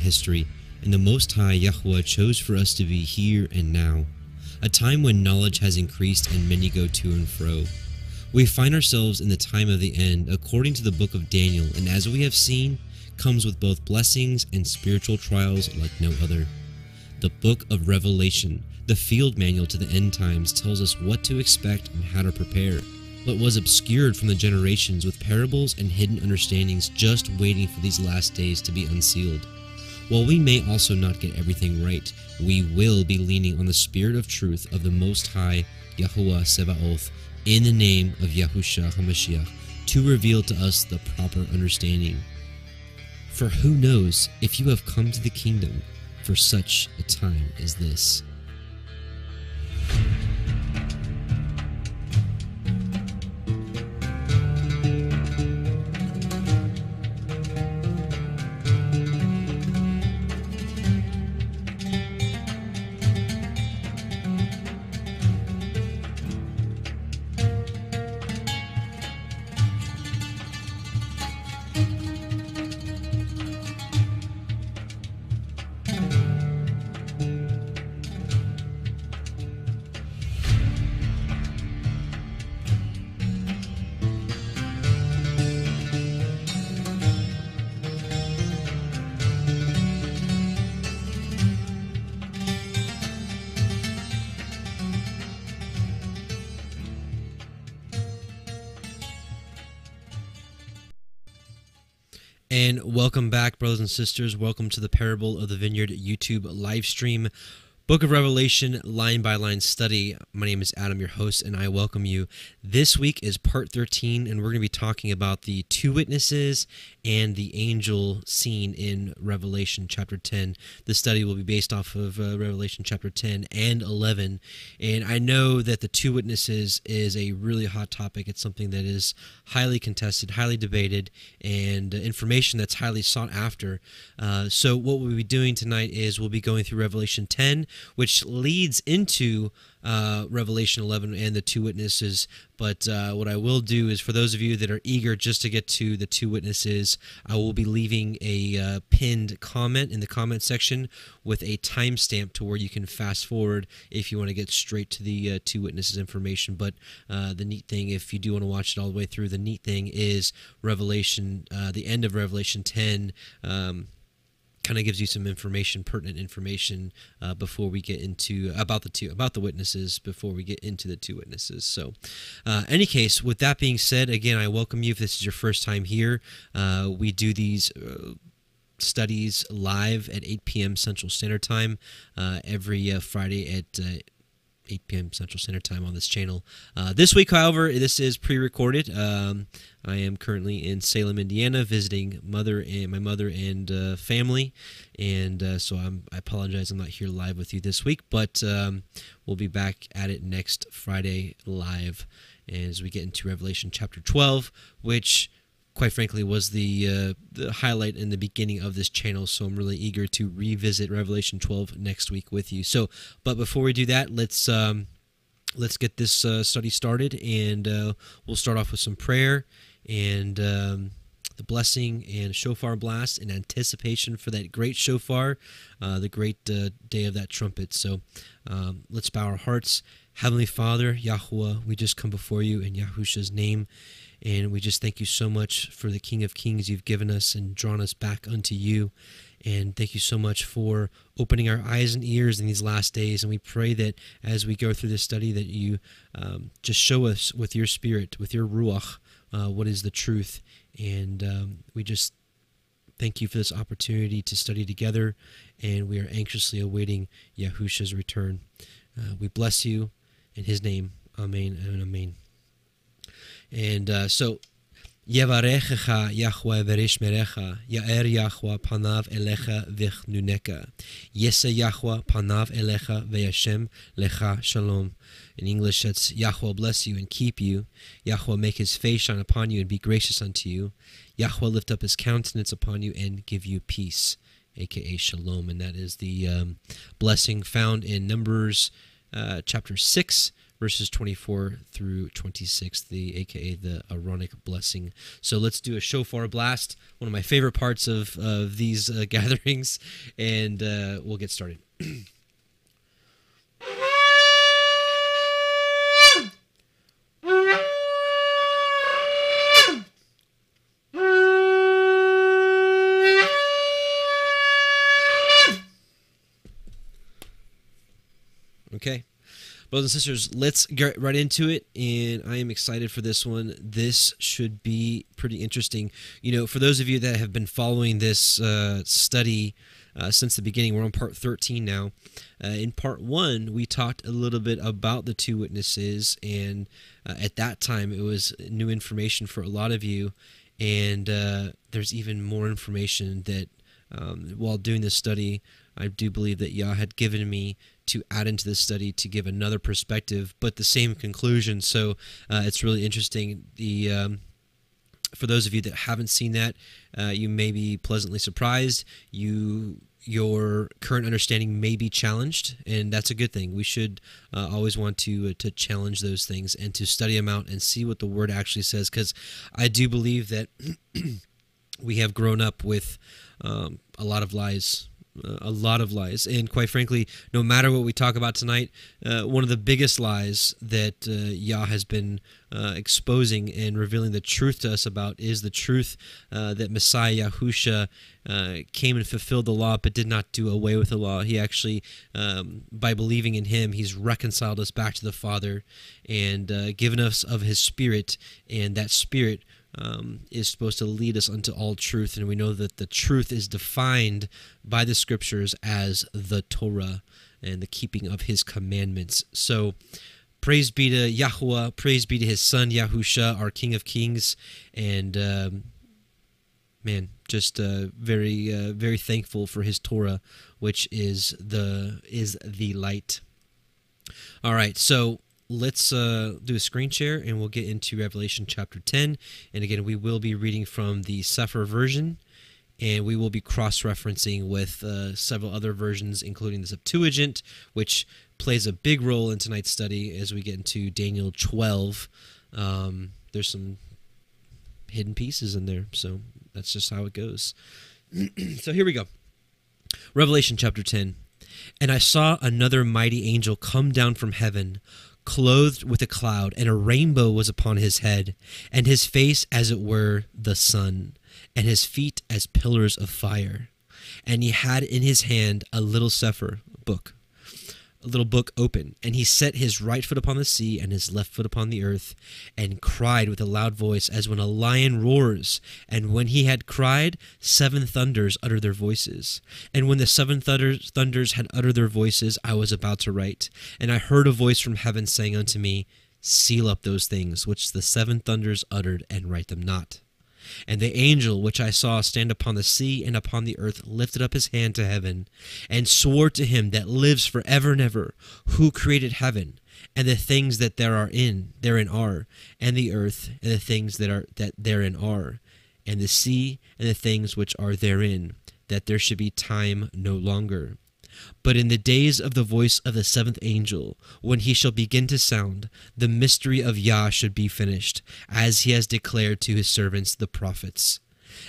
history, and the Most High Yahweh chose for us to be here and now, a time when knowledge has increased and many go to and fro. We find ourselves in the time of the end, according to the book of Daniel, and as we have seen, comes with both blessings and spiritual trials like no other. The book of Revelation, the field manual to the end times, tells us what to expect and how to prepare. What was obscured from the generations with parables and hidden understandings just waiting for these last days to be unsealed. While we may also not get everything right, we will be leaning on the Spirit of truth of the Most High, Yahuwah Sebaoth, in the name of Yahusha HaMashiach, to reveal to us the proper understanding. For who knows if you have come to the kingdom for such a time as this? Brothers and sisters. Welcome to the Parable of the Vineyard YouTube live stream. Book of Revelation line by line study. My name is Adam, your host, and I welcome you. This week is part 13, and we're going to be talking about the two witnesses and the angel scene in Revelation chapter 10. The study will be based off of uh, Revelation chapter 10 and 11. And I know that the two witnesses is a really hot topic. It's something that is highly contested, highly debated, and information that's highly sought after. Uh, so, what we'll be doing tonight is we'll be going through Revelation 10 which leads into uh, Revelation 11 and the two witnesses. But uh, what I will do is, for those of you that are eager just to get to the two witnesses, I will be leaving a uh, pinned comment in the comment section with a timestamp to where you can fast forward if you want to get straight to the uh, two witnesses information. But uh, the neat thing, if you do want to watch it all the way through, the neat thing is Revelation, uh, the end of Revelation 10. Um, kind of gives you some information, pertinent information, uh, before we get into about the two about the witnesses before we get into the two witnesses. So, uh, any case, with that being said, again, I welcome you if this is your first time here. Uh, we do these. Uh, studies live at 8 p.m. Central Standard Time uh, every uh, Friday at 8 p.m. Central Standard Time on this channel. Uh, this week, however, this is pre-recorded. Um, I am currently in Salem, Indiana, visiting mother and my mother and uh, family, and uh, so I'm, i apologize I'm not here live with you this week, but um, we'll be back at it next Friday live as we get into Revelation chapter 12, which quite frankly was the uh, the highlight in the beginning of this channel. So i'm really eager to revisit revelation 12 next week with you. So but before we do that let's um, let's get this uh, study started and uh, we'll start off with some prayer and um, the blessing and shofar blast in anticipation for that great shofar uh, the great uh, day of that trumpet. So um, let's bow our hearts. Heavenly father yahweh we just come before you in yahusha's name and we just thank you so much for the King of Kings you've given us and drawn us back unto you. And thank you so much for opening our eyes and ears in these last days. And we pray that as we go through this study, that you um, just show us with your spirit, with your ruach, uh, what is the truth. And um, we just thank you for this opportunity to study together. And we are anxiously awaiting Yahusha's return. Uh, we bless you in his name. Amen and amen. And uh, so, Yevarechecha Yahweh verishmerecha, Yaer Yahweh panav elecha vichnuneka, Yesa Yahweh panav elecha veyashem lecha shalom. In English, that's Yahweh bless you and keep you. Yahweh make his face shine upon you and be gracious unto you. Yahweh lift up his countenance upon you and give you peace, aka shalom. And that is the um, blessing found in Numbers uh, chapter 6, verses 24 through 26, the aka the Aaronic blessing. So let's do a shofar blast, one of my favorite parts of, of these uh, gatherings, and uh, we'll get started. Okay. Brothers and sisters, let's get right into it. And I am excited for this one. This should be pretty interesting. You know, for those of you that have been following this uh, study uh, since the beginning, we're on part 13 now. Uh, in part one, we talked a little bit about the two witnesses. And uh, at that time, it was new information for a lot of you. And uh, there's even more information that um, while doing this study, I do believe that Yah had given me to add into the study to give another perspective, but the same conclusion. So uh, it's really interesting. The um, for those of you that haven't seen that, uh, you may be pleasantly surprised. You your current understanding may be challenged, and that's a good thing. We should uh, always want to uh, to challenge those things and to study them out and see what the Word actually says. Because I do believe that we have grown up with um, a lot of lies a lot of lies. And quite frankly, no matter what we talk about tonight, uh, one of the biggest lies that uh, Yah has been uh, exposing and revealing the truth to us about is the truth uh, that Messiah Yahusha uh, came and fulfilled the law but did not do away with the law. He actually, um, by believing in him, he's reconciled us back to the Father and uh, given us of his Spirit, and that Spirit um, is supposed to lead us unto all truth. And we know that the truth is defined by the scriptures as the Torah and the keeping of his commandments. So, praise be to Yahweh, praise be to his son Yahusha, our King of Kings. And, um, man, just uh, very, uh, very thankful for his Torah, which is the is the light. All right, so let's uh, do a screen share and we'll get into Revelation chapter 10. And again, we will be reading from the Sefer version and we will be cross referencing with uh, several other versions, including the Septuagint, which plays a big role in tonight's study as we get into Daniel 12. Um, there's some hidden pieces in there, so that's just how it goes. so here we go Revelation chapter 10. And I saw another mighty angel come down from heaven clothed with a cloud, and a rainbow was upon his head, and his face as it were the sun, and his feet as pillars of fire. And he had in his hand a little sefer book little book open, and he set his right foot upon the sea and his left foot upon the earth, and cried with a loud voice, as when a lion roars. And when he had cried, seven thunders uttered their voices. And when the seven thunders, thunders had uttered their voices, I was about to write. And I heard a voice from heaven saying unto me, Seal up those things which the seven thunders uttered, and write them not. And the angel which I saw stand upon the sea and upon the earth lifted up his hand to heaven, and swore to him that lives for ever and ever, who created heaven, and the things that there are in therein are, and the earth, and the things that are that therein are, and the sea, and the things which are therein, that there should be time no longer. But in the days of the voice of the seventh angel, when he shall begin to sound, the mystery of Yah should be finished, as he has declared to his servants the prophets.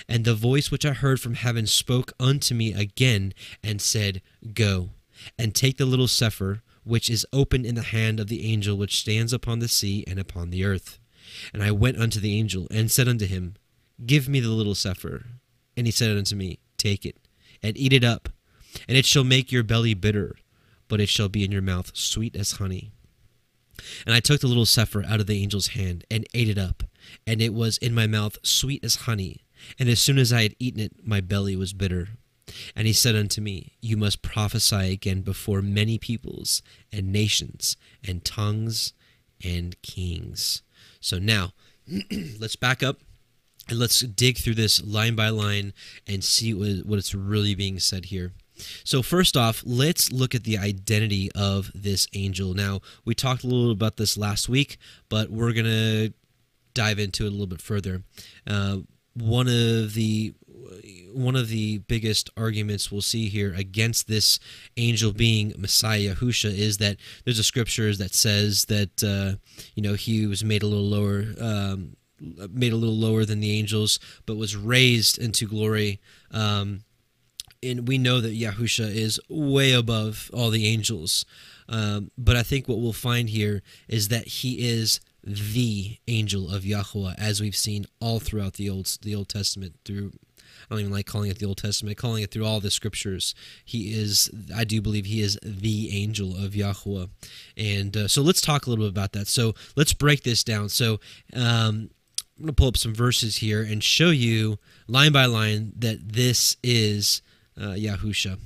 And the voice which I heard from heaven spoke unto me again, and said, Go, and take the little Sefer, which is open in the hand of the angel which stands upon the sea and upon the earth. And I went unto the angel, and said unto him, Give me the little Sefer. And he said unto me, Take it, and eat it up and it shall make your belly bitter, but it shall be in your mouth sweet as honey. And I took the little Sefer out of the angel's hand and ate it up, and it was in my mouth sweet as honey. And as soon as I had eaten it, my belly was bitter. And he said unto me, You must prophesy again before many peoples and nations and tongues and kings. So now, let's back up and let's dig through this line by line and see what it's really being said here. So, first off, let's look at the identity of this angel. Now, we talked a little about this last week, but we're going to dive into it a little bit further. Uh, one of the one of the biggest arguments we'll see here against this angel being Messiah Yahusha is that there's a scripture that says that uh, you know he was made a little lower, um, made a little lower than the angels, but was raised into glory. Um, and we know that Yahusha is way above all the angels. Um, but I think what we'll find here is that he is the angel of Yahweh, as we've seen all throughout the old the Old Testament. Through I don't even like calling it the Old Testament, calling it through all the scriptures. He is, I do believe, he is the angel of Yahweh. And uh, so let's talk a little bit about that. So let's break this down. So um, I'm going to pull up some verses here and show you line by line that this is uh, Yahusha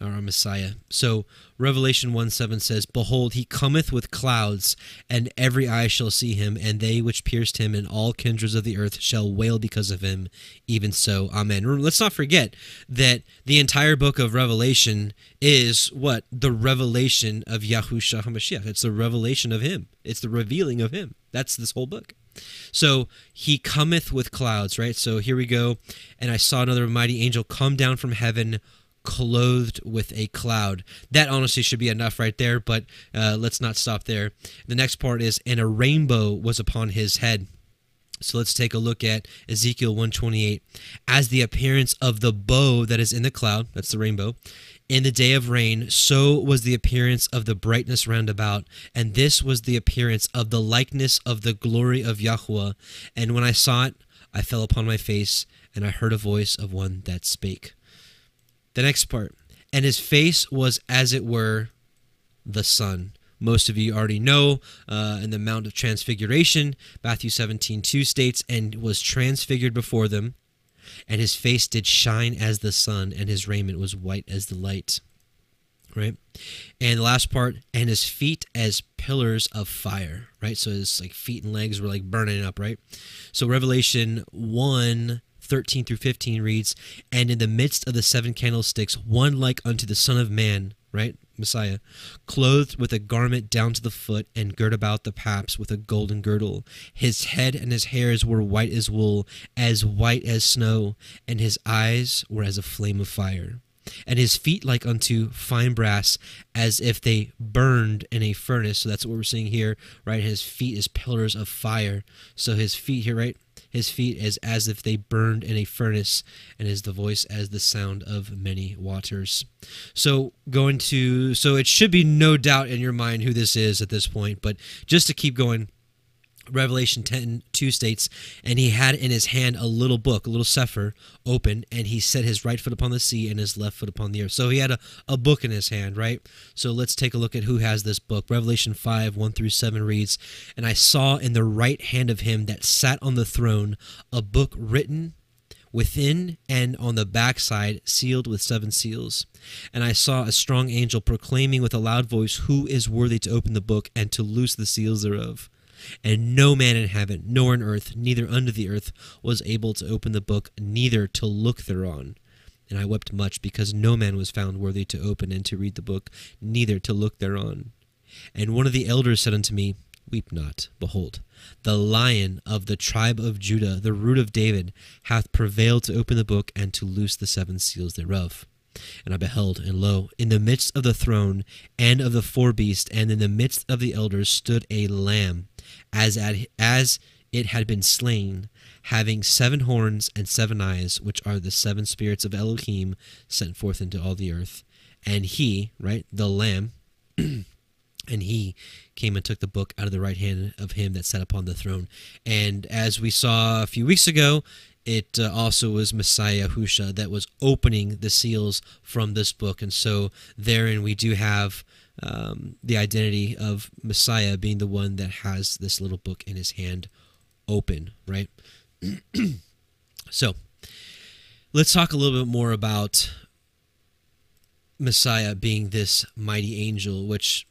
our Messiah. So Revelation 1 7 says, Behold, he cometh with clouds, and every eye shall see him, and they which pierced him, and all kindreds of the earth shall wail because of him. Even so, Amen. Let's not forget that the entire book of Revelation is what? The revelation of Yahushua HaMashiach. It's the revelation of him, it's the revealing of him. That's this whole book. So he cometh with clouds, right? So here we go. And I saw another mighty angel come down from heaven clothed with a cloud. That honestly should be enough right there, but uh, let's not stop there. The next part is, and a rainbow was upon his head. So let's take a look at Ezekiel 128. As the appearance of the bow that is in the cloud, that's the rainbow, in the day of rain, so was the appearance of the brightness round about, and this was the appearance of the likeness of the glory of Yahweh. And when I saw it, I fell upon my face, and I heard a voice of one that spake. The next part. And his face was as it were the sun. Most of you already know uh, in the Mount of Transfiguration, Matthew 17 2 states, and was transfigured before them, and his face did shine as the sun, and his raiment was white as the light. Right? And the last part, and his feet as pillars of fire, right? So his like feet and legs were like burning up, right? So Revelation 1 13 through 15 reads, And in the midst of the seven candlesticks, one like unto the Son of Man, right? Messiah, clothed with a garment down to the foot, and girt about the paps with a golden girdle. His head and his hairs were white as wool, as white as snow, and his eyes were as a flame of fire. And his feet like unto fine brass, as if they burned in a furnace. So that's what we're seeing here, right? His feet is pillars of fire. So his feet here, right? His feet is as if they burned in a furnace, and his the voice as the sound of many waters. So going to so it should be no doubt in your mind who this is at this point, but just to keep going Revelation 10 2 states, And he had in his hand a little book, a little sefer, open, and he set his right foot upon the sea and his left foot upon the earth. So he had a, a book in his hand, right? So let's take a look at who has this book. Revelation 5 1 through 7 reads, And I saw in the right hand of him that sat on the throne a book written within and on the backside sealed with seven seals. And I saw a strong angel proclaiming with a loud voice, Who is worthy to open the book and to loose the seals thereof? And no man in heaven, nor in earth, neither under the earth, was able to open the book, neither to look thereon. And I wept much, because no man was found worthy to open and to read the book, neither to look thereon. And one of the elders said unto me, Weep not, behold, the lion of the tribe of Judah, the root of David, hath prevailed to open the book and to loose the seven seals thereof. And I beheld, and lo, in the midst of the throne and of the four beasts, and in the midst of the elders, stood a lamb, as at, as it had been slain, having seven horns and seven eyes, which are the seven spirits of Elohim sent forth into all the earth. And he, right, the lamb, and he came and took the book out of the right hand of him that sat upon the throne. And as we saw a few weeks ago, it uh, also was Messiah Husha that was opening the seals from this book. And so therein we do have um, the identity of Messiah being the one that has this little book in his hand open, right? so let's talk a little bit more about Messiah being this mighty angel, which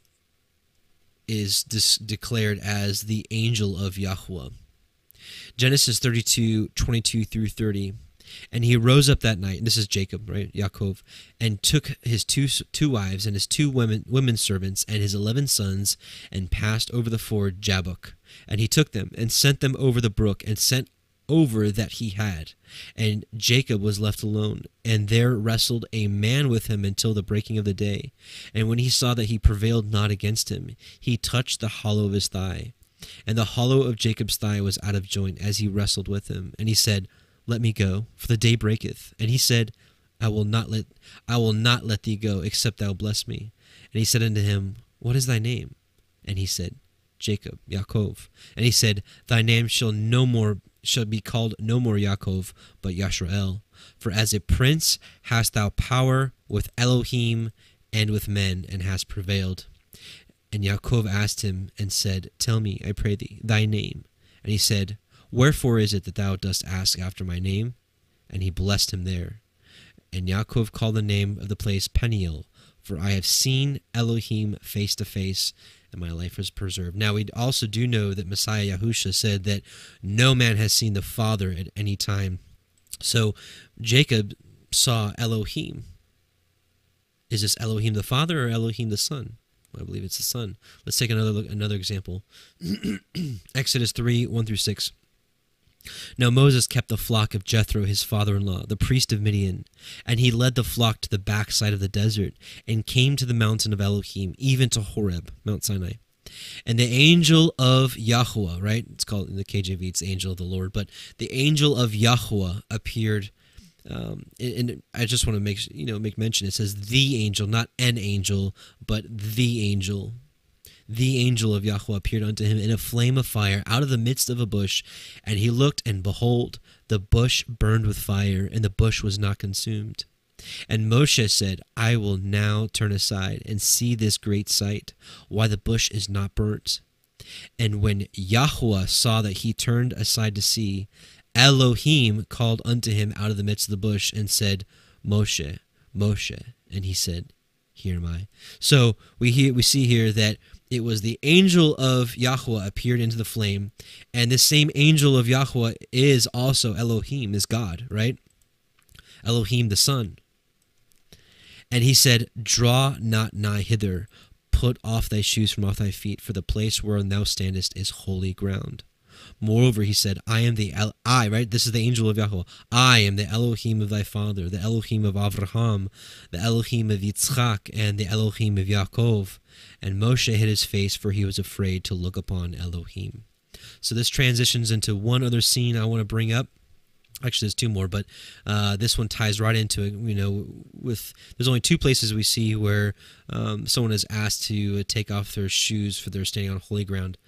is dis- declared as the angel of Yahweh. Genesis 32, 22 through 30. And he rose up that night, and this is Jacob, right? Yaakov, and took his two two wives and his two women women servants and his eleven sons, and passed over the ford Jabbok. And he took them and sent them over the brook, and sent over that he had. And Jacob was left alone, and there wrestled a man with him until the breaking of the day. And when he saw that he prevailed not against him, he touched the hollow of his thigh. And the hollow of Jacob's thigh was out of joint as he wrestled with him. And he said, Let me go, for the day breaketh. And he said, I will not let I will not let thee go, except thou bless me. And he said unto him, What is thy name? And he said, Jacob, Yaakov. And he said, Thy name shall no more shall be called no more Yaakov, but Yashrael. For as a prince hast thou power with Elohim and with men, and hast prevailed. And Yaakov asked him and said, Tell me, I pray thee, thy name. And he said, Wherefore is it that thou dost ask after my name? And he blessed him there. And Yaakov called the name of the place Peniel, for I have seen Elohim face to face, and my life was preserved. Now, we also do know that Messiah Yahusha said that no man has seen the Father at any time. So Jacob saw Elohim. Is this Elohim the Father or Elohim the Son? I believe it's the Son. Let's take another look, another example. Exodus 3 1 through 6. Now Moses kept the flock of Jethro, his father in law, the priest of Midian, and he led the flock to the backside of the desert, and came to the mountain of Elohim, even to Horeb, Mount Sinai. And the angel of Yahweh, right? It's called in the KJV, it's angel of the Lord, but the angel of Yahweh appeared. Um, and, I just want to make you know make mention. It says the angel, not an angel, but the angel the angel of Yahweh appeared unto him in a flame of fire out of the midst of a bush. And he looked, and behold, the bush burned with fire, and the bush was not consumed. And Moshe said, I will now turn aside and see this great sight, why the bush is not burnt. And when Yahweh saw that he turned aside to see, Elohim called unto him out of the midst of the bush and said, Moshe, Moshe. And he said, Here am I. So we hear we see here that it was the angel of Yahweh appeared into the flame, and this same angel of Yahweh is also Elohim, is God, right? Elohim the Son. And he said, Draw not nigh hither, put off thy shoes from off thy feet, for the place whereon thou standest is holy ground. Moreover, he said, I am the El- I, right? This is the angel of Yahweh. I am the Elohim of thy father, the Elohim of Avraham, the Elohim of Yitzchak, and the Elohim of Yaakov. And Moshe hid his face, for he was afraid to look upon Elohim. So this transitions into one other scene I want to bring up. Actually, there's two more, but uh, this one ties right into it. You know, with there's only two places we see where um, someone is asked to take off their shoes for their standing on holy ground.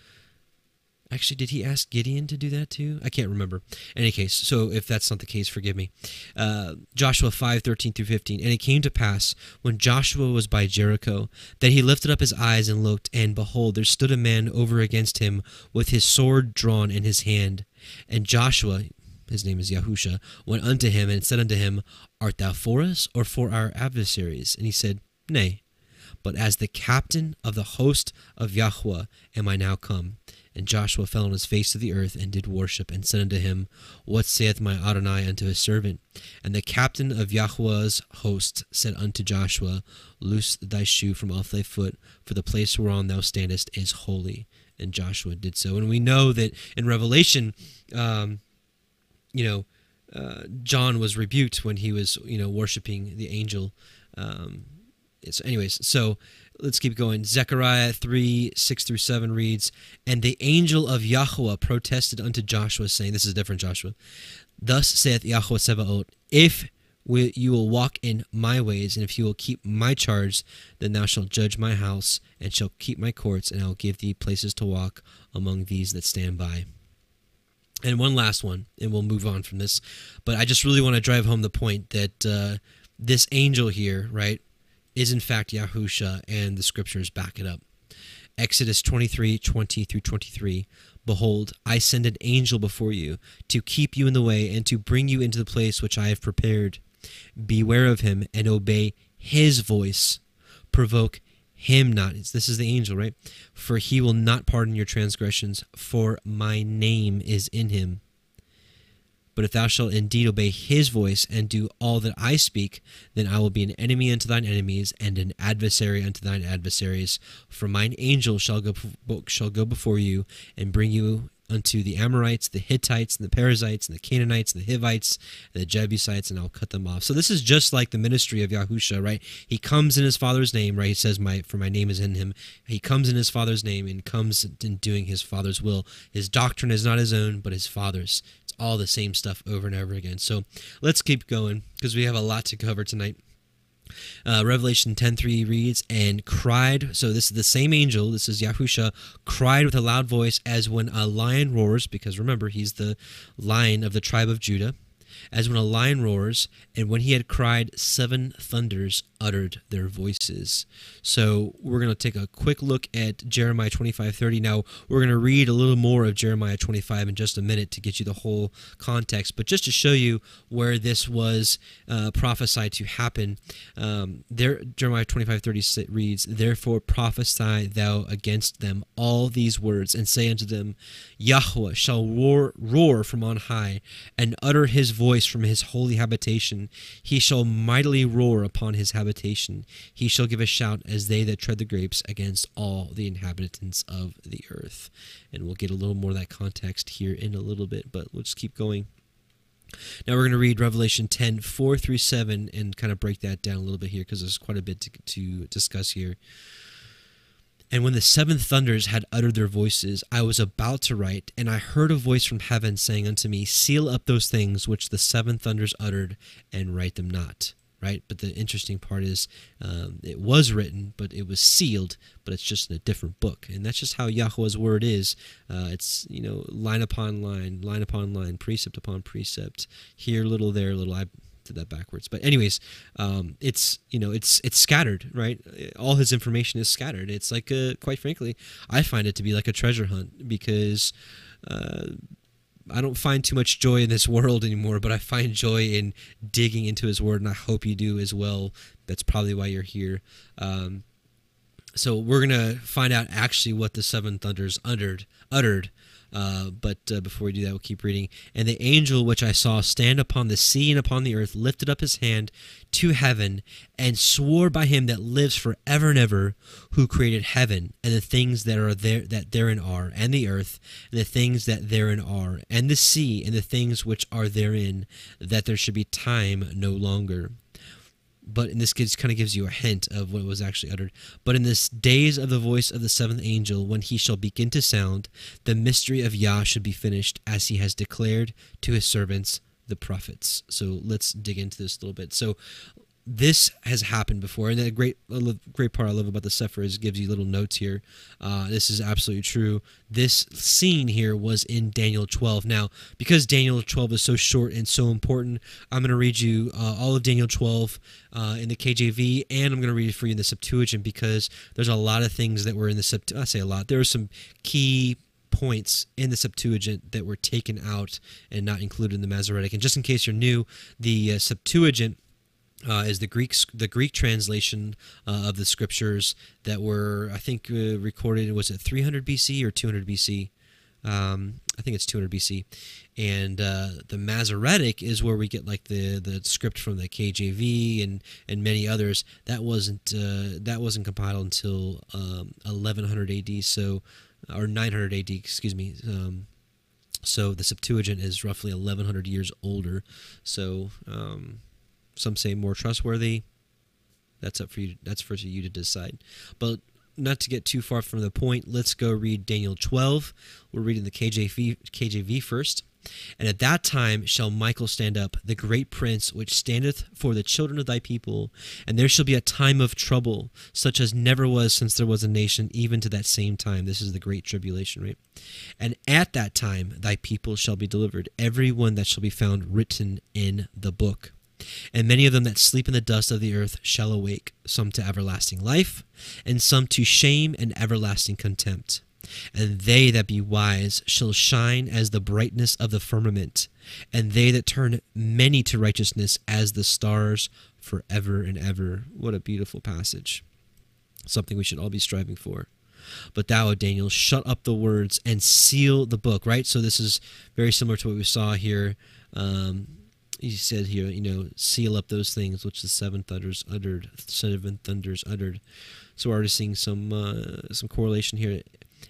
Actually, did he ask Gideon to do that too? I can't remember. In any case, so if that's not the case, forgive me. Uh, Joshua 5 13 through 15. And it came to pass, when Joshua was by Jericho, that he lifted up his eyes and looked, and behold, there stood a man over against him with his sword drawn in his hand. And Joshua, his name is Yahusha, went unto him and said unto him, Art thou for us or for our adversaries? And he said, Nay, but as the captain of the host of Yahweh am I now come. And Joshua fell on his face to the earth and did worship, and said unto him, What saith my Adonai unto his servant? And the captain of Yahweh's host said unto Joshua, Loose thy shoe from off thy foot, for the place whereon thou standest is holy. And Joshua did so. And we know that in Revelation, um, you know, uh, John was rebuked when he was, you know, worshiping the angel. Um, so anyways, so let's keep going. Zechariah 3 6 through 7 reads, And the angel of Yahweh protested unto Joshua, saying, This is a different, Joshua. Thus saith Yahweh Sebaot, If we, you will walk in my ways, and if you will keep my charge, then thou shalt judge my house, and shalt keep my courts, and I will give thee places to walk among these that stand by. And one last one, and we'll move on from this. But I just really want to drive home the point that uh, this angel here, right, is in fact Yahusha, and the scriptures back it up. Exodus 23 20 through 23. Behold, I send an angel before you to keep you in the way and to bring you into the place which I have prepared. Beware of him and obey his voice. Provoke him not. This is the angel, right? For he will not pardon your transgressions, for my name is in him. But if thou shalt indeed obey his voice and do all that I speak, then I will be an enemy unto thine enemies and an adversary unto thine adversaries. For mine angel shall go shall go before you and bring you unto the Amorites, the Hittites, and the Perizzites, and the Canaanites, and the Hivites, and the Jebusites, and I'll cut them off. So this is just like the ministry of Yahusha, right? He comes in his father's name, right? He says, "My for my name is in him." He comes in his father's name and comes in doing his father's will. His doctrine is not his own, but his father's. It's all the same stuff over and over again. So let's keep going because we have a lot to cover tonight. Uh, Revelation 10:3 reads, "And cried." So this is the same angel. This is Yahusha cried with a loud voice, as when a lion roars. Because remember, he's the lion of the tribe of Judah as when a lion roars, and when he had cried, seven thunders uttered their voices. So we're going to take a quick look at Jeremiah 25:30. Now we're going to read a little more of Jeremiah 25 in just a minute to get you the whole context, but just to show you where this was uh, prophesied to happen. Um, there, Jeremiah 25:30 reads, "Therefore prophesy thou against them all these words, and say unto them, Yahweh shall roar, roar from on high, and utter his voice from his holy habitation. He shall mightily roar upon his habitation. He shall give a shout as they that tread the grapes against all the inhabitants of the earth. And we'll get a little more of that context here in a little bit, but just keep going. Now we're going to read Revelation 10, 4 through 7, and kind of break that down a little bit here because there's quite a bit to, to discuss here. And when the seven thunders had uttered their voices, I was about to write, and I heard a voice from heaven saying unto me, Seal up those things which the seven thunders uttered, and write them not. Right? But the interesting part is um, it was written, but it was sealed, but it's just in a different book. And that's just how Yahweh's word is. Uh, it's, you know, line upon line, line upon line, precept upon precept, here little, there little. I did that backwards. But anyways, um, it's you know it's it's scattered, right? All his information is scattered. It's like a, quite frankly, I find it to be like a treasure hunt because. Uh, I don't find too much joy in this world anymore, but I find joy in digging into His Word, and I hope you do as well. That's probably why you're here. Um, so we're gonna find out actually what the seven thunders uttered, uttered uh, but uh, before we do that, we'll keep reading. And the angel which I saw stand upon the sea and upon the earth lifted up his hand to heaven and swore by him that lives forever and ever, who created heaven and the things that are there that therein are, and the earth and the things that therein are, and the sea and the things which are therein, that there should be time no longer but in this case kind of gives you a hint of what was actually uttered. But in this days of the voice of the seventh angel, when he shall begin to sound, the mystery of Yah should be finished, as he has declared to his servants the prophets. So let's dig into this a little bit. So this has happened before, and the great great part I love about the Sefer is gives you little notes here. Uh, this is absolutely true. This scene here was in Daniel 12. Now, because Daniel 12 is so short and so important, I'm going to read you uh, all of Daniel 12 uh, in the KJV, and I'm going to read it for you in the Septuagint because there's a lot of things that were in the Septuagint. I say a lot. There are some key points in the Septuagint that were taken out and not included in the Masoretic. And just in case you're new, the uh, Septuagint uh, is the Greek the Greek translation uh, of the scriptures that were I think uh, recorded was it 300 BC or 200 BC um, I think it's 200 BC and uh, the Masoretic is where we get like the the script from the KJV and and many others. That wasn't uh, that wasn't compiled until um, 1100 AD so or 900 AD excuse me. Um, so the Septuagint is roughly 1100 years older. So um, some say more trustworthy. That's up for you. That's for you to decide. But not to get too far from the point, let's go read Daniel 12. We're reading the KJV, KJV first. And at that time shall Michael stand up, the great prince, which standeth for the children of thy people. And there shall be a time of trouble, such as never was since there was a nation, even to that same time. This is the great tribulation, right? And at that time thy people shall be delivered, every one that shall be found written in the book. And many of them that sleep in the dust of the earth shall awake, some to everlasting life, and some to shame and everlasting contempt. And they that be wise shall shine as the brightness of the firmament, and they that turn many to righteousness as the stars forever and ever. What a beautiful passage. Something we should all be striving for. But thou, O Daniel, shut up the words and seal the book, right? So this is very similar to what we saw here um, he said here, you know, seal up those things which the seven thunders uttered, seven thunders uttered. So we're already seeing some uh, some correlation here.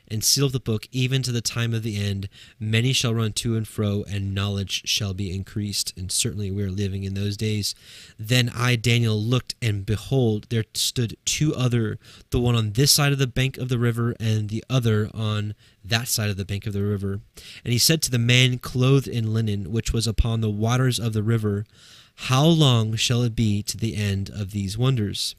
And seal the book even to the time of the end. Many shall run to and fro, and knowledge shall be increased. And certainly we are living in those days. Then I, Daniel, looked, and behold, there stood two other, the one on this side of the bank of the river, and the other on that side of the bank of the river. And he said to the man clothed in linen, which was upon the waters of the river, How long shall it be to the end of these wonders?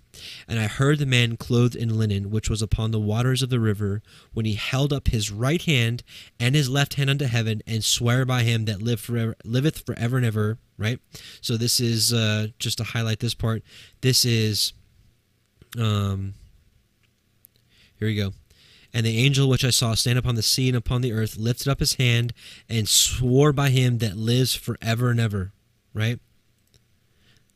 And I heard the man clothed in linen, which was upon the waters of the river, when he held up his right hand and his left hand unto heaven, and swear by him that live forever, liveth forever and ever. Right. So this is uh, just to highlight this part. This is, um, here we go. And the angel which I saw stand upon the sea and upon the earth lifted up his hand and swore by him that lives forever and ever. Right.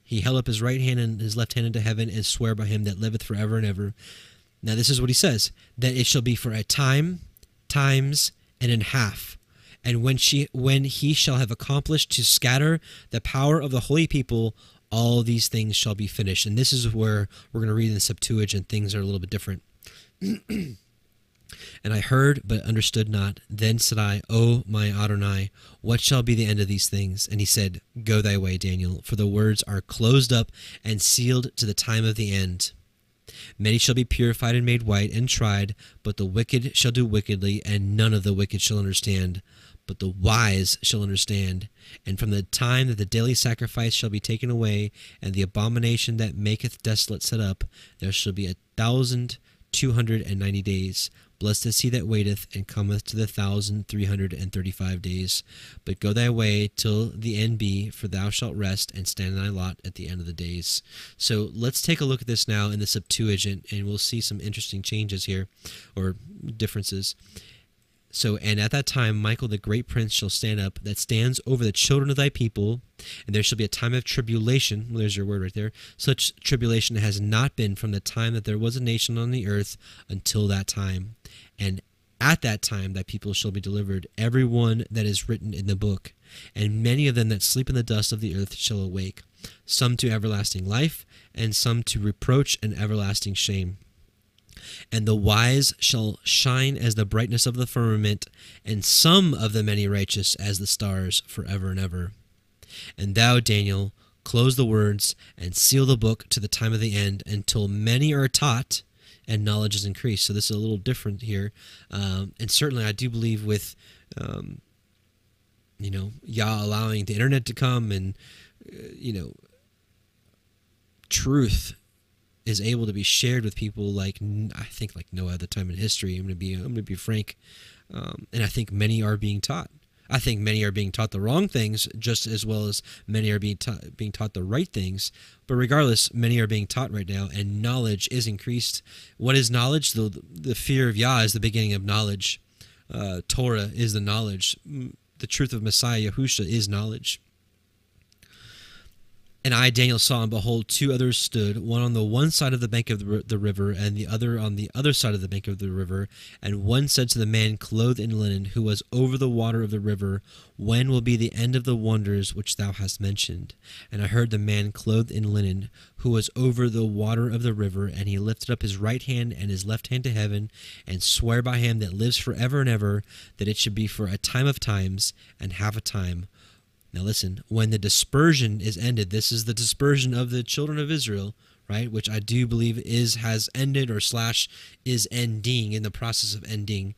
He held up his right hand and his left hand into heaven and swear by him that liveth forever and ever. Now, this is what he says that it shall be for a time, times, and in half. And when, she, when he shall have accomplished to scatter the power of the holy people, all these things shall be finished. And this is where we're going to read in the Septuagint, things are a little bit different. And I heard, but understood not. Then said I, O my Adonai, what shall be the end of these things? And he said, Go thy way, Daniel, for the words are closed up and sealed to the time of the end. Many shall be purified and made white and tried, but the wicked shall do wickedly, and none of the wicked shall understand. But the wise shall understand. And from the time that the daily sacrifice shall be taken away, and the abomination that maketh desolate set up, there shall be a thousand two hundred and ninety days. Blessed is he that waiteth, and cometh to the thousand three hundred and thirty-five days. But go thy way till the end be, for thou shalt rest and stand in thy lot at the end of the days. So let's take a look at this now in the Septuagint, and we'll see some interesting changes here, or differences. So, and at that time, Michael the great prince shall stand up that stands over the children of thy people, and there shall be a time of tribulation. Well, there's your word right there. Such tribulation has not been from the time that there was a nation on the earth until that time. And at that time, thy people shall be delivered, every one that is written in the book. And many of them that sleep in the dust of the earth shall awake, some to everlasting life, and some to reproach and everlasting shame. And the wise shall shine as the brightness of the firmament, and some of the many righteous as the stars forever and ever. And thou, Daniel, close the words and seal the book to the time of the end until many are taught and knowledge is increased. So this is a little different here. Um, and certainly, I do believe with, um, you know, Yah allowing the internet to come and, uh, you know, truth is able to be shared with people like I think like no other time in history. I'm gonna be I'm gonna be frank, um, and I think many are being taught. I think many are being taught the wrong things just as well as many are being taught being taught the right things. But regardless, many are being taught right now, and knowledge is increased. What is knowledge? The the fear of Yah is the beginning of knowledge. Uh, Torah is the knowledge. The truth of Messiah Yahusha is knowledge. And I, Daniel, saw, and behold, two others stood, one on the one side of the bank of the river, and the other on the other side of the bank of the river. And one said to the man clothed in linen, who was over the water of the river, When will be the end of the wonders which thou hast mentioned? And I heard the man clothed in linen, who was over the water of the river, and he lifted up his right hand and his left hand to heaven, and sware by him that lives for ever and ever, that it should be for a time of times, and half a time now listen, when the dispersion is ended, this is the dispersion of the children of Israel, right? Which I do believe is has ended or slash is ending in the process of ending.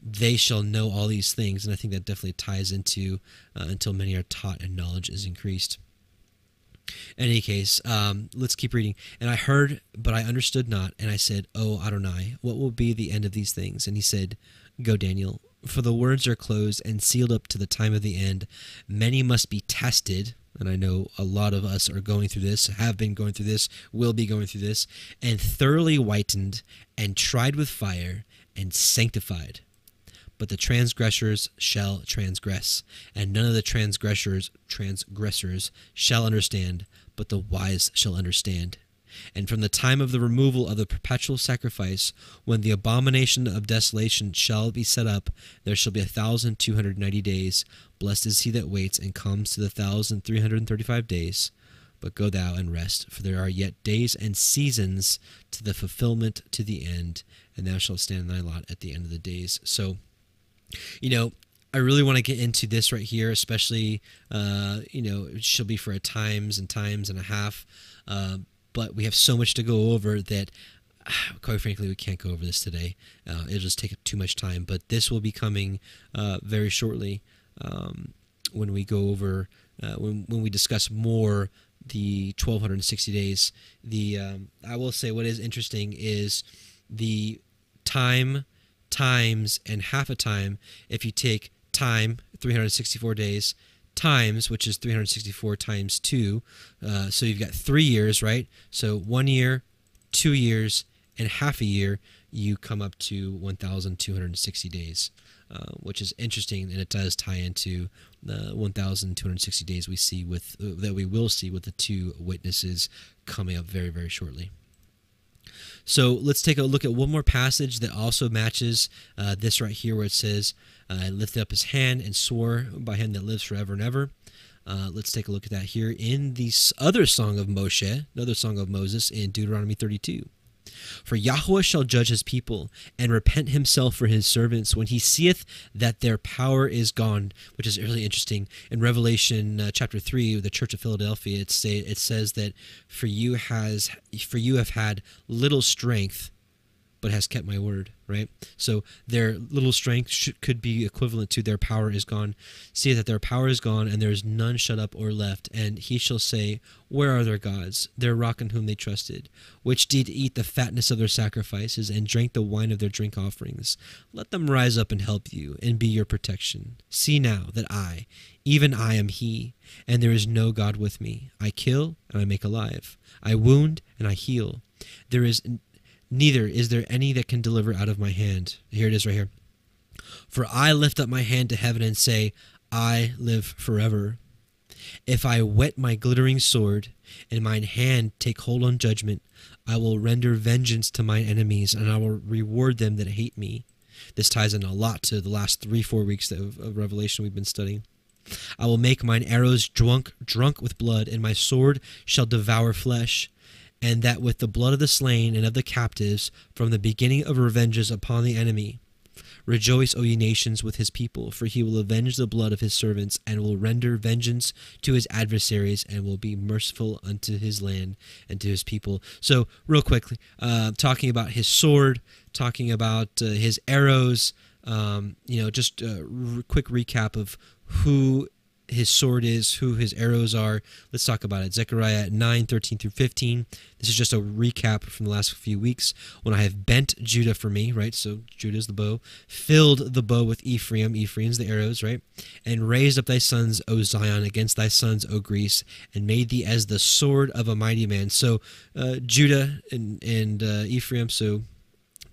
They shall know all these things, and I think that definitely ties into uh, until many are taught and knowledge is increased. In any case, um, let's keep reading. And I heard, but I understood not. And I said, Oh Adonai, what will be the end of these things? And he said, Go, Daniel, for the words are closed and sealed up to the time of the end. Many must be tested, and I know a lot of us are going through this, have been going through this, will be going through this, and thoroughly whitened and tried with fire and sanctified. But the transgressors shall transgress, and none of the transgressors transgressors shall understand, but the wise shall understand and from the time of the removal of the perpetual sacrifice, when the abomination of desolation shall be set up, there shall be a thousand two hundred ninety days. Blessed is he that waits and comes to the thousand three hundred thirty five days. but go thou and rest, for there are yet days and seasons to the fulfillment to the end, and thou shalt stand in thy lot at the end of the days. So, you know, I really want to get into this right here, especially, uh, you know, it shall be for a times and times and a half. Uh, but we have so much to go over that quite frankly, we can't go over this today. Uh, it'll just take too much time. But this will be coming uh, very shortly um, when we go over uh, when when we discuss more the 1260 days. The um, I will say what is interesting is the time times and half a time. If you take time 364 days times which is 364 times 2 uh, so you've got three years right so one year two years and half a year, you come up to 1,260 days, uh, which is interesting, and it does tie into the 1,260 days we see with uh, that we will see with the two witnesses coming up very very shortly. So let's take a look at one more passage that also matches uh, this right here, where it says, uh, "lifted up his hand and swore by him that lives forever and ever." Uh, let's take a look at that here in the other song of Moshe, another song of Moses in Deuteronomy 32. For Yahweh shall judge his people, and repent himself for his servants when he seeth that their power is gone, which is really interesting. In Revelation uh, chapter 3, the church of Philadelphia, it, say, it says that for you, has, for you have had little strength, but has kept my word right? So their little strength should, could be equivalent to their power is gone. See that their power is gone and there is none shut up or left and he shall say where are their gods? Their rock in whom they trusted which did eat the fatness of their sacrifices and drank the wine of their drink offerings. Let them rise up and help you and be your protection. See now that i even i am he and there is no god with me. I kill and i make alive. I wound and i heal. There is neither is there any that can deliver out of my hand. Here it is right here. For I lift up my hand to heaven and say, I live forever. If I whet my glittering sword, and mine hand take hold on judgment, I will render vengeance to mine enemies, and I will reward them that hate me. This ties in a lot to the last three, four weeks of, of Revelation we've been studying. I will make mine arrows drunk, drunk with blood, and my sword shall devour flesh and that with the blood of the slain and of the captives, from the beginning of revenges upon the enemy. Rejoice, O ye nations, with his people, for he will avenge the blood of his servants, and will render vengeance to his adversaries, and will be merciful unto his land and to his people. So, real quickly, uh, talking about his sword, talking about uh, his arrows, um, you know, just a r- quick recap of who his sword is, who his arrows are. Let's talk about it. Zechariah 9, 13 through 15. This is just a recap from the last few weeks. When I have bent Judah for me, right? So Judah's the bow, filled the bow with Ephraim, Ephraim's the arrows, right? And raised up thy sons, O Zion, against thy sons, O Greece, and made thee as the sword of a mighty man. So uh, Judah and, and uh, Ephraim, so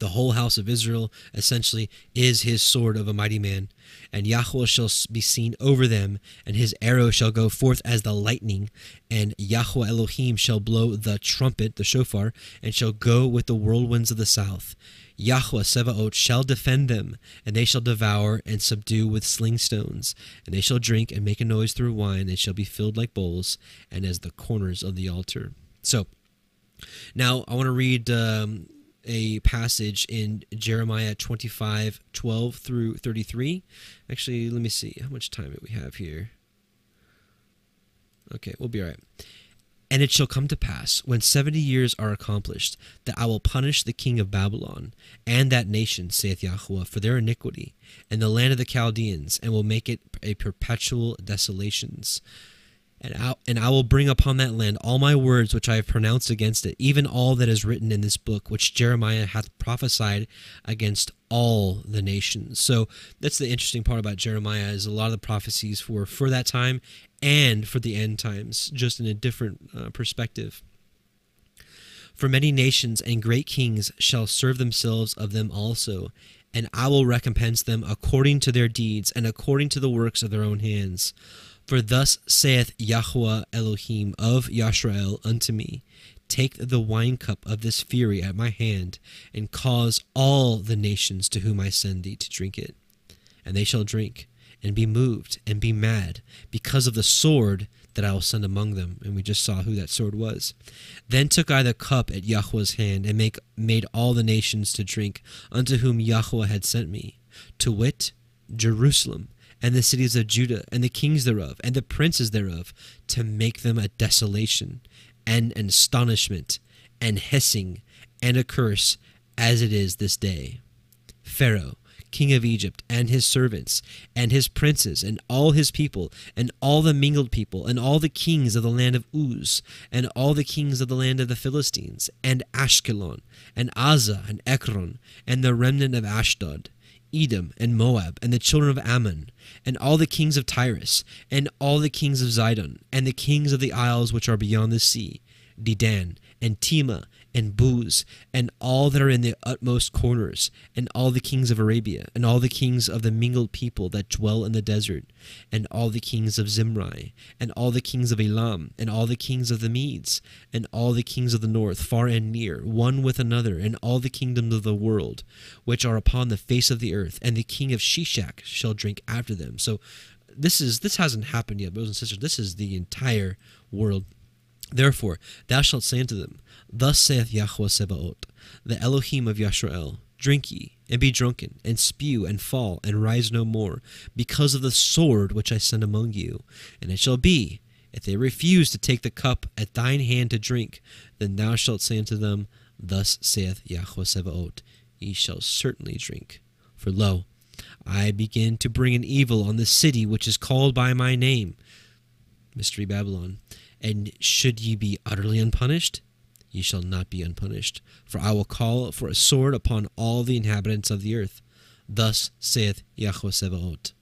the whole house of Israel essentially is his sword of a mighty man. And Yahweh shall be seen over them, and his arrow shall go forth as the lightning, and Yahweh Elohim shall blow the trumpet, the shofar, and shall go with the whirlwinds of the south. Yahweh Sevaot shall defend them, and they shall devour and subdue with sling stones, and they shall drink and make a noise through wine, and shall be filled like bowls, and as the corners of the altar. So, now I want to read um, a passage in Jeremiah 25 12 through 33. Actually, let me see how much time do we have here. Okay, we'll be all right. And it shall come to pass, when seventy years are accomplished, that I will punish the king of Babylon and that nation, saith Yahweh, for their iniquity, and the land of the Chaldeans, and will make it a perpetual desolations and I, and I will bring upon that land all my words which I have pronounced against it, even all that is written in this book, which Jeremiah hath prophesied against all the nations. So that's the interesting part about Jeremiah is a lot of the prophecies for for that time and for the end times, just in a different uh, perspective. For many nations and great kings shall serve themselves of them also, and I will recompense them according to their deeds and according to the works of their own hands. For thus saith Yahweh Elohim of Yashrael unto me, Take the wine cup of this fury at my hand, and cause all the nations to whom I send thee to drink it. And they shall drink, and be moved, and be mad, because of the sword that I will send among them. And we just saw who that sword was. Then took I the cup at Yahweh's hand, and make, made all the nations to drink, unto whom Yahweh had sent me, to wit, Jerusalem, and the cities of Judah, and the kings thereof, and the princes thereof, to make them a desolation, and an astonishment, and hissing, and a curse, as it is this day. Pharaoh, king of Egypt, and his servants, and his princes, and all his people, and all the mingled people, and all the kings of the land of Uz, and all the kings of the land of the Philistines, and Ashkelon, and Azzah, and Ekron, and the remnant of Ashdod, Edom, and Moab, and the children of Ammon, and all the kings of Tyrus, and all the kings of Zidon, and the kings of the isles which are beyond the sea, Dedan, and Tema, and Buz, and all that are in the utmost corners, and all the kings of Arabia, and all the kings of the mingled people that dwell in the desert, and all the kings of Zimri, and all the kings of Elam, and all the kings of the Medes, and all the kings of the north, far and near, one with another, and all the kingdoms of the world, which are upon the face of the earth, and the king of Shishak shall drink after them. So this is this hasn't happened yet, brothers and sisters. This is the entire world. Therefore, thou shalt say unto them, Thus saith Yahweh Sebaot, the Elohim of Yashrael, Drink ye, and be drunken, and spew, and fall, and rise no more, because of the sword which I send among you. And it shall be, if they refuse to take the cup at thine hand to drink, then thou shalt say unto them, Thus saith Yahweh Sebaot, Ye shall certainly drink. For lo, I begin to bring an evil on the city which is called by my name, Mystery Babylon. And should ye be utterly unpunished? Ye shall not be unpunished. For I will call for a sword upon all the inhabitants of the earth. Thus saith Yahweh Sebaot.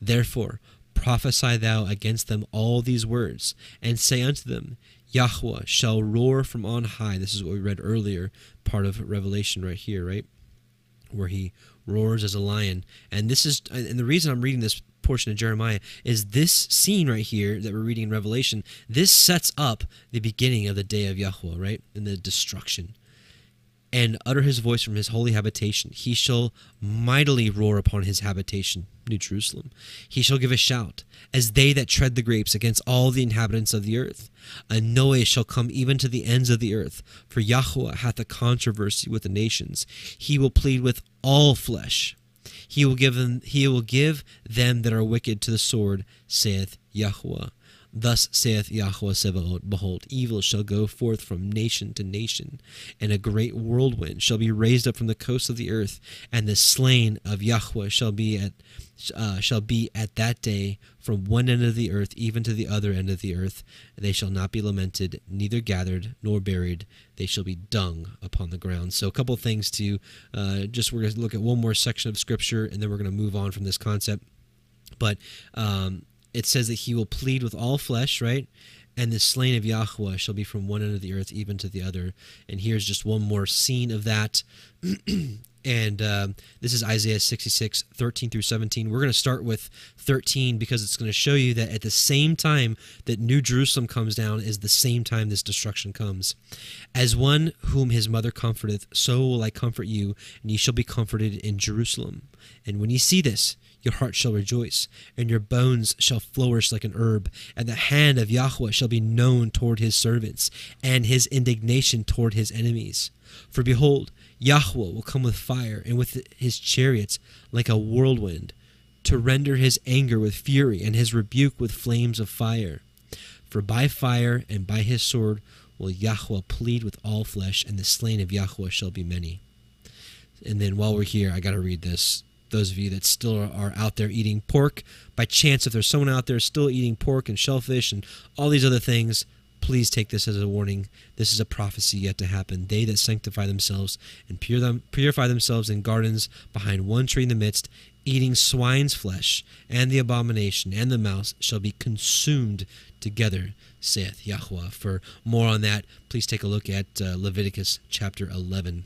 Therefore prophesy thou against them all these words, and say unto them, Yahweh shall roar from on high. This is what we read earlier, part of Revelation right here, right? Where he roars as a lion. And this is and the reason I'm reading this portion of Jeremiah is this scene right here that we're reading in Revelation. This sets up the beginning of the day of Yahweh, right? And the destruction. And utter his voice from his holy habitation. He shall mightily roar upon his habitation, New Jerusalem. He shall give a shout, as they that tread the grapes against all the inhabitants of the earth. A noise shall come even to the ends of the earth, for Yahweh hath a controversy with the nations. He will plead with all flesh. He will give them he will give them that are wicked to the sword, saith Yahweh. Thus saith Yahweh Sebaot, Behold, evil shall go forth from nation to nation, and a great whirlwind shall be raised up from the coast of the earth, and the slain of Yahweh shall be at uh, shall be at that day from one end of the earth even to the other end of the earth. They shall not be lamented, neither gathered nor buried. They shall be dung upon the ground. So, a couple things to uh, just we're going to look at one more section of scripture, and then we're going to move on from this concept. But um, it says that he will plead with all flesh, right? And the slain of Yahweh shall be from one end of the earth even to the other. And here's just one more scene of that. and uh, this is Isaiah 66, 13 through 17. We're going to start with 13 because it's going to show you that at the same time that New Jerusalem comes down is the same time this destruction comes. As one whom his mother comforteth, so will I comfort you, and ye shall be comforted in Jerusalem. And when ye see this, your heart shall rejoice, and your bones shall flourish like an herb, and the hand of Yahweh shall be known toward his servants, and his indignation toward his enemies. For behold, Yahweh will come with fire, and with his chariots like a whirlwind, to render his anger with fury, and his rebuke with flames of fire. For by fire and by his sword will Yahweh plead with all flesh, and the slain of Yahweh shall be many. And then while we're here, I got to read this. Those of you that still are out there eating pork, by chance, if there's someone out there still eating pork and shellfish and all these other things, Please take this as a warning. This is a prophecy yet to happen. They that sanctify themselves and pure them, purify themselves in gardens behind one tree in the midst, eating swine's flesh, and the abomination and the mouse shall be consumed together, saith Yahweh. For more on that, please take a look at uh, Leviticus chapter 11.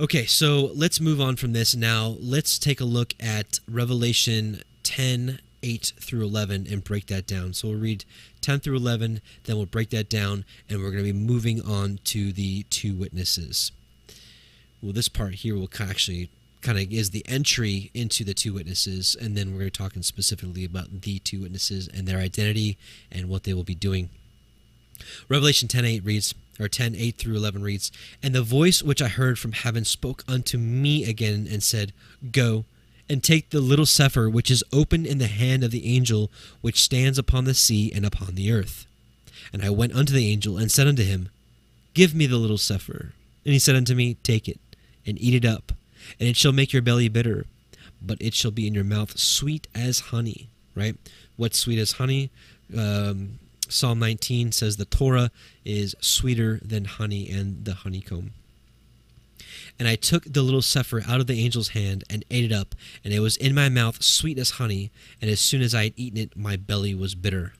Okay, so let's move on from this now. Let's take a look at Revelation 10 8 through 11 and break that down. So we'll read 10 through 11, then we'll break that down, and we're going to be moving on to the two witnesses. Well, this part here will actually kind of is the entry into the two witnesses, and then we're going to be talking specifically about the two witnesses and their identity and what they will be doing. Revelation 10:8 reads, or 10 8 through 11 reads, And the voice which I heard from heaven spoke unto me again and said, Go and take the little cepher which is open in the hand of the angel which stands upon the sea and upon the earth. And I went unto the angel and said unto him, Give me the little cepher. And he said unto me, Take it and eat it up, and it shall make your belly bitter, but it shall be in your mouth sweet as honey. Right? What's sweet as honey? Um, Psalm 19 says the Torah is sweeter than honey and the honeycomb. And I took the little cepher out of the angel's hand and ate it up, and it was in my mouth sweet as honey, and as soon as I had eaten it, my belly was bitter.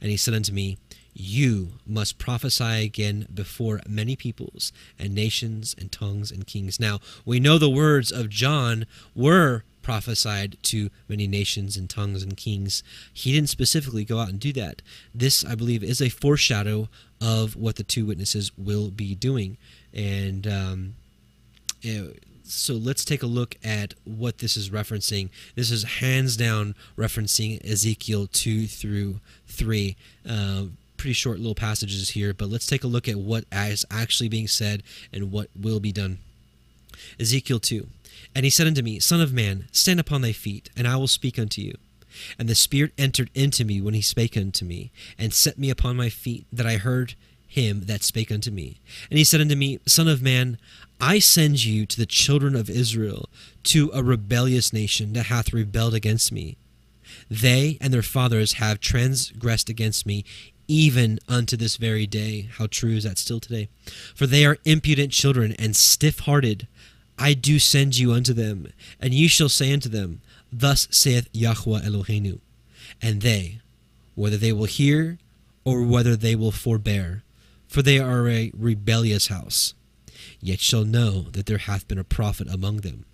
And he said unto me, You must prophesy again before many peoples, and nations, and tongues, and kings. Now, we know the words of John were prophesied to many nations and tongues and kings. He didn't specifically go out and do that. This, I believe, is a foreshadow of what the two witnesses will be doing. And um, so let's take a look at what this is referencing. This is hands down referencing Ezekiel 2 through 3. Uh, pretty short little passages here, but let's take a look at what is actually being said and what will be done. Ezekiel 2 and he said unto me, Son of man, stand upon thy feet, and I will speak unto you. And the Spirit entered into me when he spake unto me, and set me upon my feet, that I heard him that spake unto me. And he said unto me, Son of man, I send you to the children of Israel, to a rebellious nation that hath rebelled against me. They and their fathers have transgressed against me, even unto this very day. How true is that still today? For they are impudent children and stiff hearted. I do send you unto them, and ye shall say unto them, Thus saith Yahweh Eloheinu. And they, whether they will hear or whether they will forbear, for they are a rebellious house, yet shall know that there hath been a prophet among them.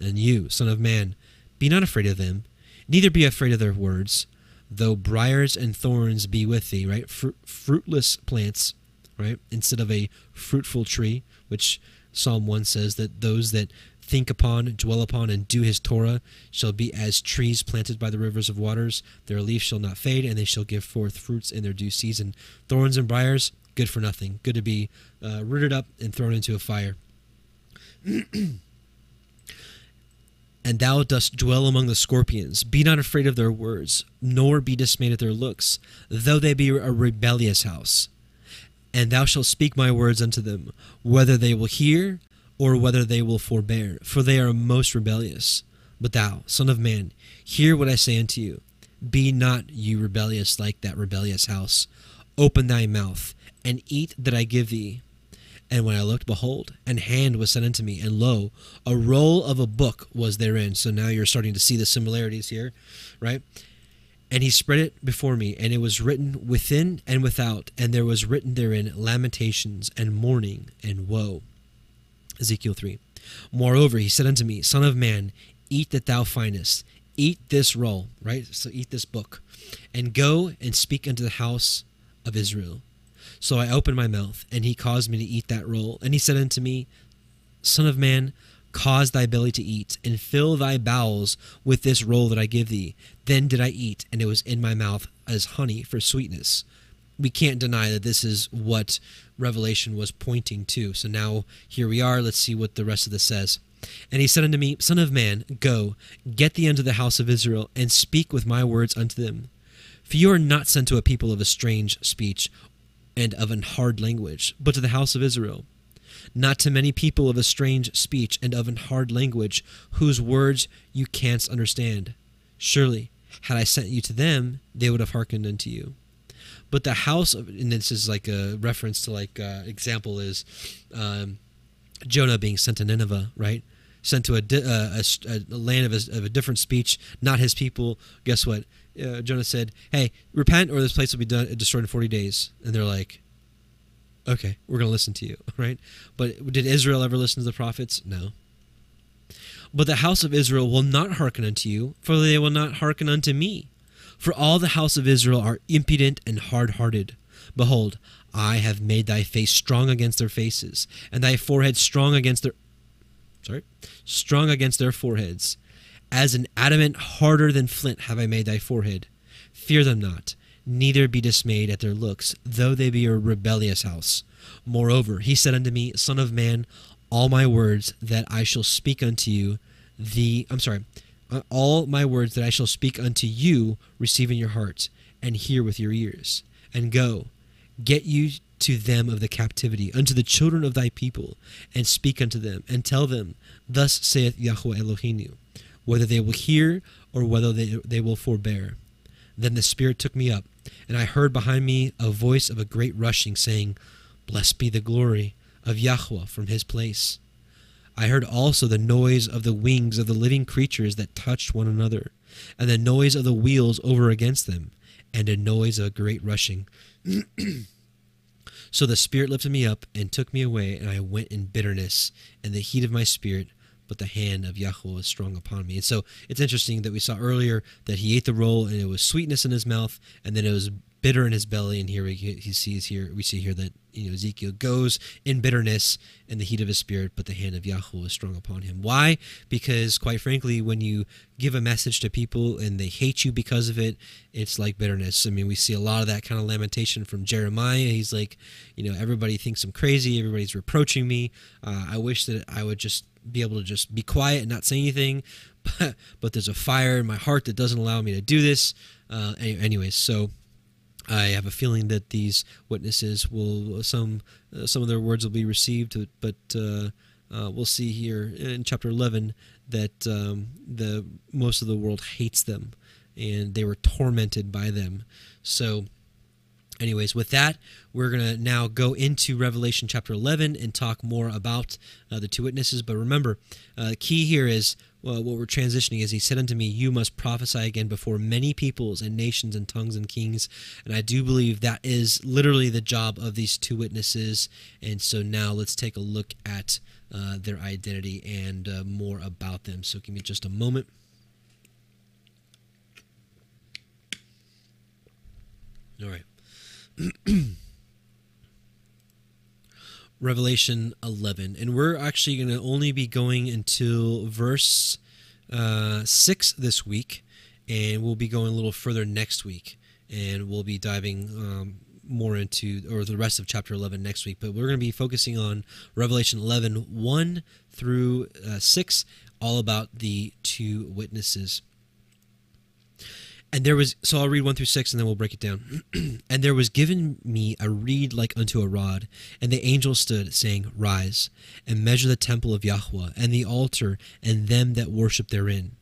And you, son of man, be not afraid of them, neither be afraid of their words, though briars and thorns be with thee, right? fruitless plants, right? Instead of a fruitful tree, which Psalm 1 says that those that think upon, dwell upon, and do his Torah shall be as trees planted by the rivers of waters. Their leaf shall not fade, and they shall give forth fruits in their due season. Thorns and briars, good for nothing. Good to be uh, rooted up and thrown into a fire. and thou dost dwell among the scorpions. Be not afraid of their words, nor be dismayed at their looks, though they be a rebellious house and thou shalt speak my words unto them, whether they will hear or whether they will forbear, for they are most rebellious. But thou, Son of Man, hear what I say unto you. Be not you rebellious like that rebellious house. Open thy mouth, and eat that I give thee. And when I looked, behold, an hand was sent unto me, and lo, a roll of a book was therein. So now you're starting to see the similarities here, right? And he spread it before me, and it was written within and without, and there was written therein lamentations and mourning and woe. Ezekiel 3. Moreover, he said unto me, Son of man, eat that thou findest, eat this roll, right? So eat this book, and go and speak unto the house of Israel. So I opened my mouth, and he caused me to eat that roll. And he said unto me, Son of man, Cause thy belly to eat, and fill thy bowels with this roll that I give thee. Then did I eat, and it was in my mouth as honey for sweetness. We can't deny that this is what Revelation was pointing to. So now here we are. Let's see what the rest of this says. And he said unto me, Son of man, go, get thee unto the house of Israel, and speak with my words unto them. For you are not sent to a people of a strange speech and of an hard language, but to the house of Israel not to many people of a strange speech and of an hard language, whose words you canst understand. Surely, had I sent you to them, they would have hearkened unto you. But the house of, and this is like a reference to like uh, example is um, Jonah being sent to Nineveh, right? Sent to a, uh, a, a land of a, of a, different speech, not his people. Guess what? Uh, Jonah said, "Hey, repent, or this place will be done, destroyed in forty days." And they're like, okay, we're going to listen to you, right? But did Israel ever listen to the prophets? No. But the house of Israel will not hearken unto you, for they will not hearken unto me. For all the house of Israel are impudent and hard hearted. Behold, I have made thy face strong against their faces, and thy forehead strong against their sorry, strong against their foreheads. As an adamant harder than flint have I made thy forehead. Fear them not, neither be dismayed at their looks, though they be a rebellious house. Moreover, he said unto me, Son of man, all my words that I shall speak unto you, the I'm sorry, all my words that I shall speak unto you, receive in your heart, and hear with your ears, and go, get you to them of the captivity, unto the children of thy people, and speak unto them, and tell them, Thus saith Yahweh Elohim, whether they will hear or whether they, they will forbear. Then the Spirit took me up, and I heard behind me a voice of a great rushing, saying, Blessed be the glory of Yahweh from his place. I heard also the noise of the wings of the living creatures that touched one another, and the noise of the wheels over against them, and a noise of a great rushing. so the Spirit lifted me up and took me away, and I went in bitterness and the heat of my spirit, but the hand of Yahweh was strong upon me. And so it's interesting that we saw earlier that he ate the roll and it was sweetness in his mouth, and then it was bitter in his belly. And here we he sees here we see here that you know Ezekiel goes in bitterness in the heat of his spirit, but the hand of Yahweh is strong upon him. Why? Because quite frankly, when you give a message to people and they hate you because of it, it's like bitterness. I mean, we see a lot of that kind of lamentation from Jeremiah. He's like, you know, everybody thinks I'm crazy. Everybody's reproaching me. Uh, I wish that I would just be able to just be quiet and not say anything. But, but there's a fire in my heart that doesn't allow me to do this. Uh, anyways, so I have a feeling that these witnesses will some uh, some of their words will be received, but uh, uh, we'll see here in chapter 11 that um, the most of the world hates them, and they were tormented by them. So, anyways, with that, we're gonna now go into Revelation chapter 11 and talk more about uh, the two witnesses. But remember, uh, key here is well, what we're transitioning is he said unto me, You must prophesy again before many peoples and nations and tongues and kings. And I do believe that is literally the job of these two witnesses. And so now let's take a look at uh, their identity and uh, more about them. So give me just a moment. All right. Revelation 11. And we're actually going to only be going until verse uh, 6 this week, and we'll be going a little further next week. And we'll be diving um, more into, or the rest of chapter 11 next week. But we're going to be focusing on Revelation 11 1 through uh, 6, all about the two witnesses. And there was, so I'll read one through six and then we'll break it down. and there was given me a reed like unto a rod, and the angel stood, saying, Rise, and measure the temple of Yahweh, and the altar, and them that worship therein.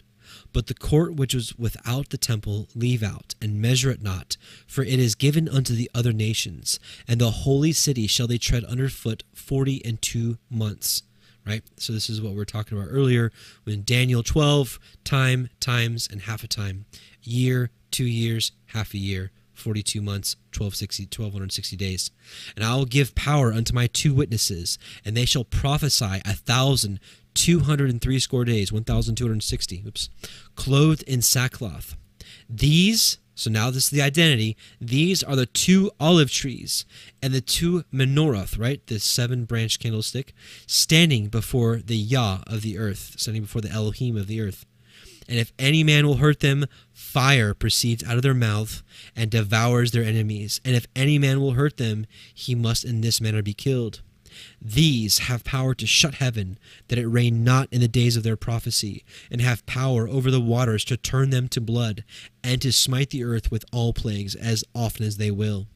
But the court which was without the temple leave out, and measure it not, for it is given unto the other nations, and the holy city shall they tread under foot forty and two months right? So this is what we are talking about earlier when Daniel 12, time, times, and half a time year, two years, half a year, 42 months, 1260, 1260 days. And I will give power unto my two witnesses, and they shall prophesy a thousand two hundred and three score days, 1260, oops, clothed in sackcloth. These, so now this is the identity, these are the two olive trees and the two menorah, right? The seven branch candlestick, standing before the Yah of the earth, standing before the Elohim of the earth. And if any man will hurt them, fire proceeds out of their mouth and devours their enemies. And if any man will hurt them, he must in this manner be killed. These have power to shut heaven, that it rain not in the days of their prophecy, and have power over the waters to turn them to blood, and to smite the earth with all plagues as often as they will.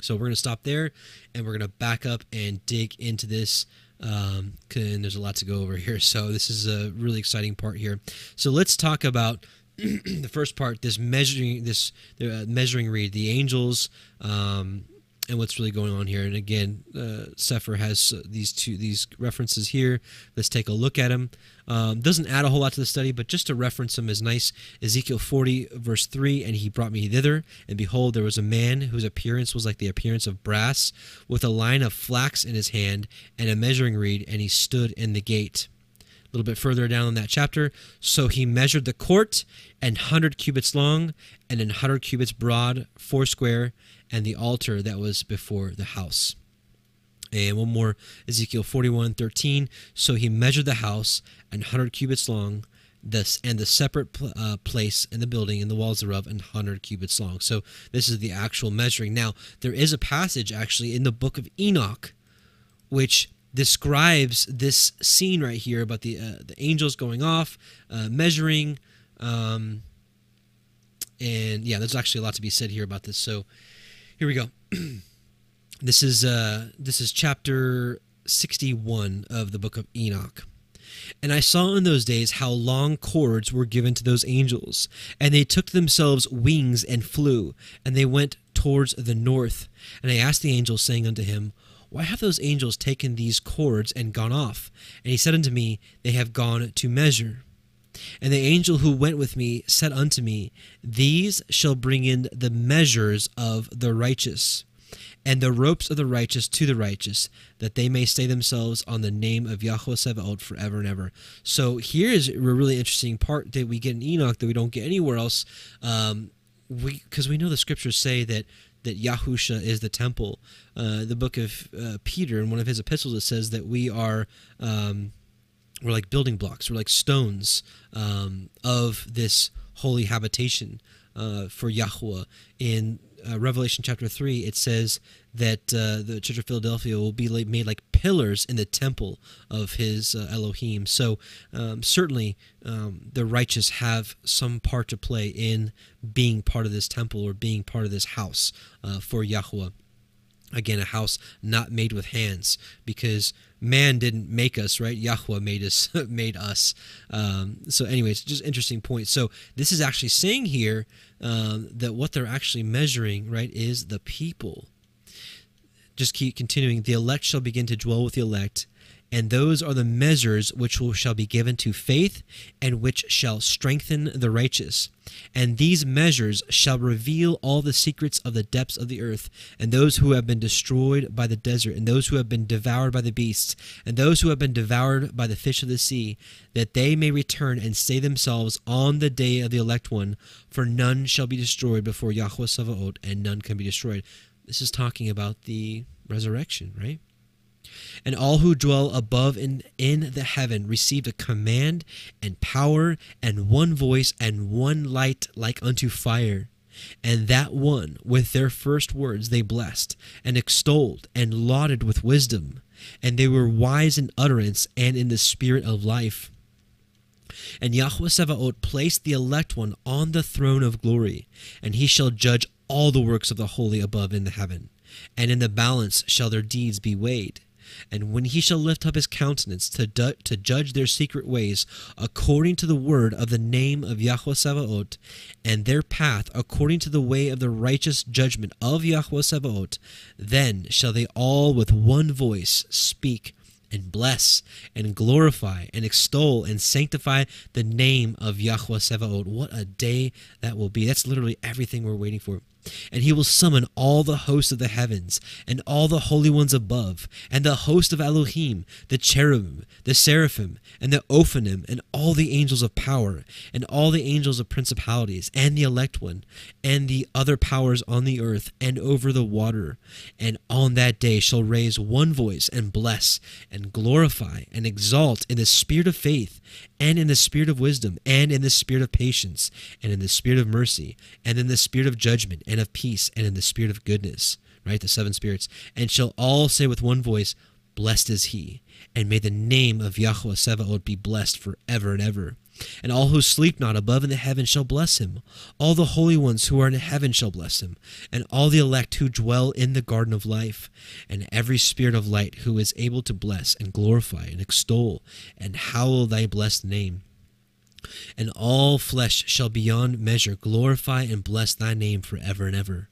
So we're going to stop there, and we're going to back up and dig into this um, and there's a lot to go over here. So this is a really exciting part here. So let's talk about the first part. This measuring this uh, measuring reed. The angels. Um, and what's really going on here. And again, uh, Cepher has uh, these two these references here. Let's take a look at them. Um, doesn't add a whole lot to the study, but just to reference them is nice. Ezekiel 40 verse 3, and he brought me thither, and behold, there was a man whose appearance was like the appearance of brass, with a line of flax in his hand and a measuring reed, and he stood in the gate. A little bit further down in that chapter, so he measured the court, and hundred cubits long, and an hundred cubits broad, foursquare, and the altar that was before the house. And one more, Ezekiel 41 13. So he measured the house and 100 cubits long, this and the separate uh, place in the building and the walls thereof and 100 cubits long. So this is the actual measuring. Now, there is a passage actually in the book of Enoch which describes this scene right here about the uh, the angels going off, uh, measuring, um, and yeah, there's actually a lot to be said here about this. So here we go. this is uh, this is chapter 61 of the book of Enoch. And I saw in those days how long cords were given to those angels, and they took themselves wings and flew, and they went towards the north. And I asked the angel, saying unto him, Why have those angels taken these cords and gone off? And he said unto me, They have gone to measure. And the angel who went with me said unto me, These shall bring in the measures of the righteous and the ropes of the righteous to the righteous, that they may stay themselves on the name of Yahweh Sevaot forever and ever. So here is a really interesting part that we get in Enoch that we don't get anywhere else, um, we because we know the scriptures say that that Yahusha is the temple. Uh, the book of uh, Peter, in one of his epistles, it says that we are. Um, we're like building blocks. We're like stones um, of this holy habitation uh, for Yahweh. In uh, Revelation chapter 3, it says that uh, the Church of Philadelphia will be like, made like pillars in the temple of his uh, Elohim. So, um, certainly, um, the righteous have some part to play in being part of this temple or being part of this house uh, for Yahweh. Again, a house not made with hands, because man didn't make us, right? Yahweh made us, made us. Um, so, anyways, just interesting point. So, this is actually saying here um, that what they're actually measuring, right, is the people. Just keep continuing. The elect shall begin to dwell with the elect, and those are the measures which shall be given to faith and which shall strengthen the righteous. And these measures shall reveal all the secrets of the depths of the earth, and those who have been destroyed by the desert, and those who have been devoured by the beasts, and those who have been devoured by the fish of the sea, that they may return and stay themselves on the day of the elect one, for none shall be destroyed before Yahweh Sabaoth, and none can be destroyed. This is talking about the resurrection, right? And all who dwell above and in the heaven received a command and power and one voice and one light like unto fire. And that one, with their first words, they blessed and extolled and lauded with wisdom. And they were wise in utterance and in the spirit of life. And Yahweh Sevaot placed the elect one on the throne of glory, and he shall judge all the works of the holy above in the heaven. And in the balance shall their deeds be weighed. And when he shall lift up his countenance to, du- to judge their secret ways, according to the word of the name of Yahweh Sabaoth, and their path according to the way of the righteous judgment of Yahweh Sabaoth, then shall they all with one voice speak and bless and glorify and extol and sanctify the name of Yahweh Sevaot. What a day that will be. That's literally everything we're waiting for. And he will summon all the hosts of the heavens, and all the holy ones above, and the host of Elohim, the cherubim, the seraphim, and the ophanim, and all the angels of power, and all the angels of principalities, and the elect one, and the other powers on the earth and over the water. And on that day shall raise one voice, and bless, and glorify, and exalt in the spirit of faith, and in the spirit of wisdom, and in the spirit of patience, and in the spirit of mercy, and in the spirit of judgment, and of peace, and in the spirit of goodness. Right? The seven spirits. And shall all say with one voice, Blessed is he, and may the name of Yahweh Sevaot be blessed forever and ever. And all who sleep not above in the heaven shall bless him. All the holy ones who are in heaven shall bless him. And all the elect who dwell in the garden of life. And every spirit of light who is able to bless and glorify and extol and hallow thy blessed name. And all flesh shall beyond measure glorify and bless thy name forever and ever.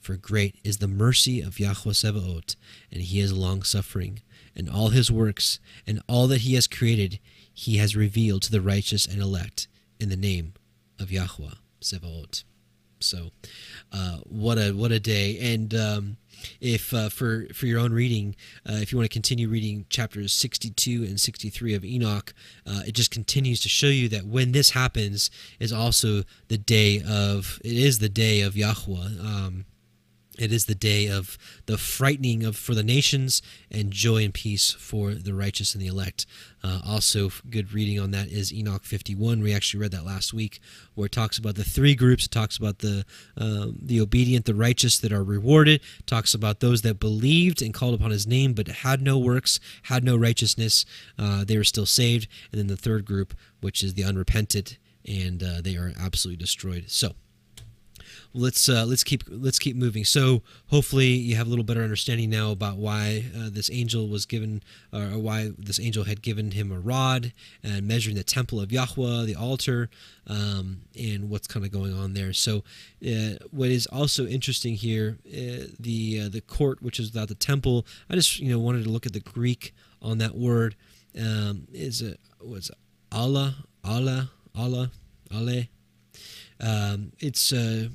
For great is the mercy of Yahweh Sebaot, and he is long suffering, and all his works, and all that he has created, he has revealed to the righteous and elect in the name of Yahweh Sebaot. So, uh, what a what a day! And um, if uh, for for your own reading, uh, if you want to continue reading chapters 62 and 63 of Enoch, uh, it just continues to show you that when this happens is also the day of it is the day of Yahweh. Um, It is the day of the frightening of for the nations and joy and peace for the righteous and the elect. Uh, also, good reading on that is Enoch 51. We actually read that last week, where it talks about the three groups. It talks about the um, the obedient, the righteous that are rewarded. It talks about those that believed and called upon His name, but had no works, had no righteousness. Uh, they were still saved. And then the third group, which is the unrepentant, and uh, they are absolutely destroyed. So let's uh, let's keep let's keep moving. So hopefully you have a little better understanding now about why uh, this angel was given, or why this angel had given him a rod and measuring the temple of Yahweh, the altar, um, and what's kind of going on there. So uh, what is also interesting here, uh, the uh, the court, which is without the temple. I just you know wanted to look at the Greek on that word. Um, is it was Allah, Allah, Allah, Ale. Um, it's uh,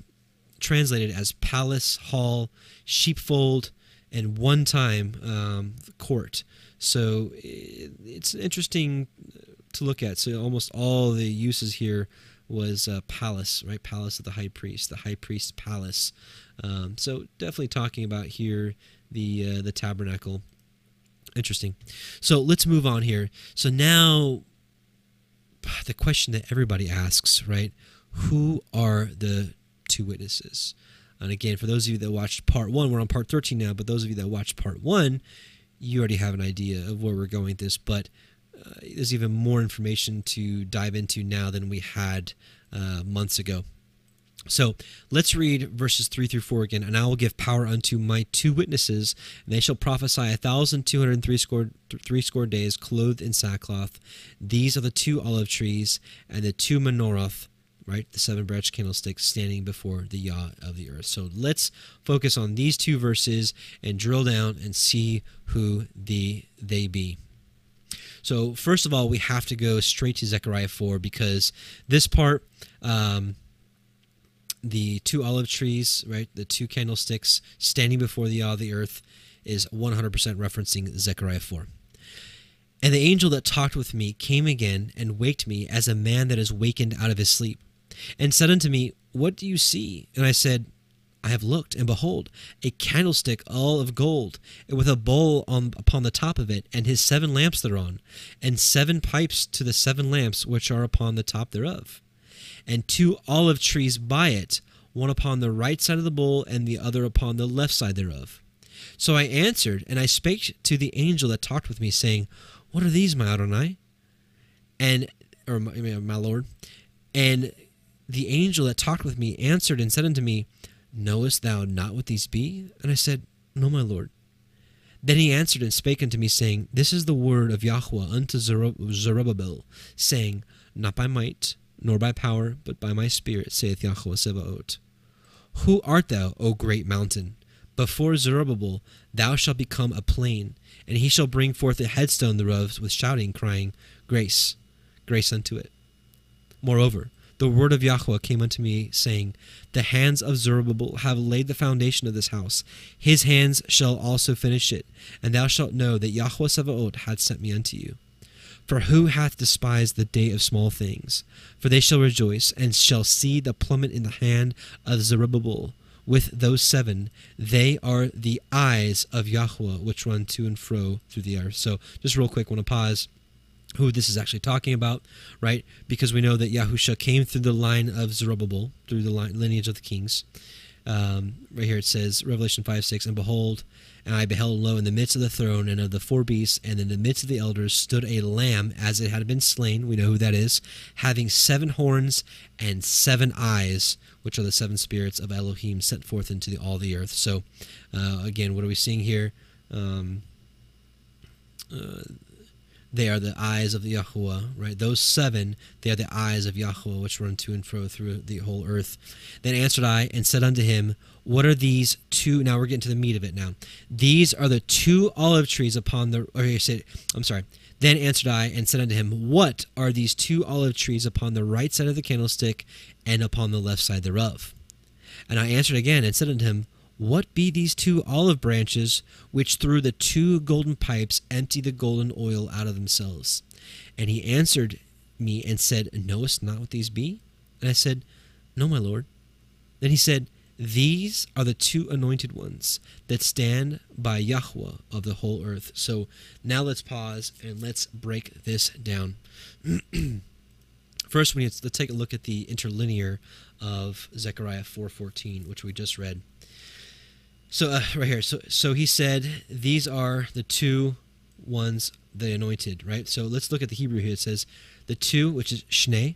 translated as palace, hall, sheepfold, and one time um, court. So it's interesting to look at. So almost all the uses here was uh, palace, right? Palace of the high priest, the high priest's palace. Um, so definitely talking about here the uh, the tabernacle. Interesting. So let's move on here. So now the question that everybody asks, right? Who are the two witnesses. And again, for those of you that watched part one, we're on part 13 now, but those of you that watched part one, you already have an idea of where we're going with this. But uh, there's even more information to dive into now than we had uh, months ago. So let's read verses 3 through 4 again. And I will give power unto my two witnesses, and they shall prophesy a thousand two hundred three score, three score days, clothed in sackcloth. These are the two olive trees and the two menorah right? The seven branch candlesticks standing before the Yah of the earth. So let's focus on these two verses and drill down and see who the they be. So first of all, we have to go straight to Zechariah 4 because this part, um, the two olive trees, right, the two candlesticks standing before the Yah of the earth, is 100% referencing Zechariah 4. And the angel that talked with me came again and waked me as a man that is wakened out of his sleep and said unto me, What do you see? And I said, I have looked, and behold, a candlestick all of gold, and with a bowl on, upon the top of it, and his seven lamps thereon, and seven pipes to the seven lamps which are upon the top thereof, and two olive trees by it, one upon the right side of the bowl, and the other upon the left side thereof. So I answered, and I spake to the angel that talked with me, saying, What are these, my Adonai? And, or my, my Lord? And the angel that talked with me answered and said unto me, Knowest thou not what these be? And I said, No, my Lord. Then he answered and spake unto me, saying, This is the word of Yahweh unto Zerubbabel, saying, Not by might, nor by power, but by my spirit, saith Yahweh Sebaot. Who art thou, O great mountain? Before Zerubbabel thou shalt become a plain, and he shall bring forth a headstone thereof with shouting, crying, Grace, grace unto it. Moreover, the word of Yahweh came unto me, saying, The hands of Zerubbabel have laid the foundation of this house. His hands shall also finish it, and thou shalt know that Yahweh Sabaoth hath sent me unto you. For who hath despised the day of small things? For they shall rejoice, and shall see the plummet in the hand of Zerubbabel. With those seven, they are the eyes of Yahweh, which run to and fro through the earth. So, just real quick, want to pause who this is actually talking about, right? Because we know that Yahusha came through the line of Zerubbabel, through the line, lineage of the kings. Um, right here it says, Revelation 5 6, and behold, and I beheld lo in the midst of the throne and of the four beasts, and in the midst of the elders stood a lamb as it had been slain. We know who that is, having seven horns and seven eyes, which are the seven spirits of Elohim sent forth into the, all the earth. So, uh, again, what are we seeing here? Um, uh, they are the eyes of the Yahweh, right? Those seven, they are the eyes of Yahweh, which run to and fro through the whole earth. Then answered I and said unto him, What are these two? Now we're getting to the meat of it now. These are the two olive trees upon the. Or he said, I'm sorry. Then answered I and said unto him, What are these two olive trees upon the right side of the candlestick and upon the left side thereof? And I answered again and said unto him, what be these two olive branches which through the two golden pipes empty the golden oil out of themselves? And he answered me and said, Knowest not what these be? And I said, No, my lord. Then he said, These are the two anointed ones that stand by Yahweh of the whole earth. So now let's pause and let's break this down. First, we need to, let's take a look at the interlinear of Zechariah 4:14, which we just read. So uh, right here, so so he said, "These are the two ones, the anointed." Right. So let's look at the Hebrew here. It says, "The two, which is shnei,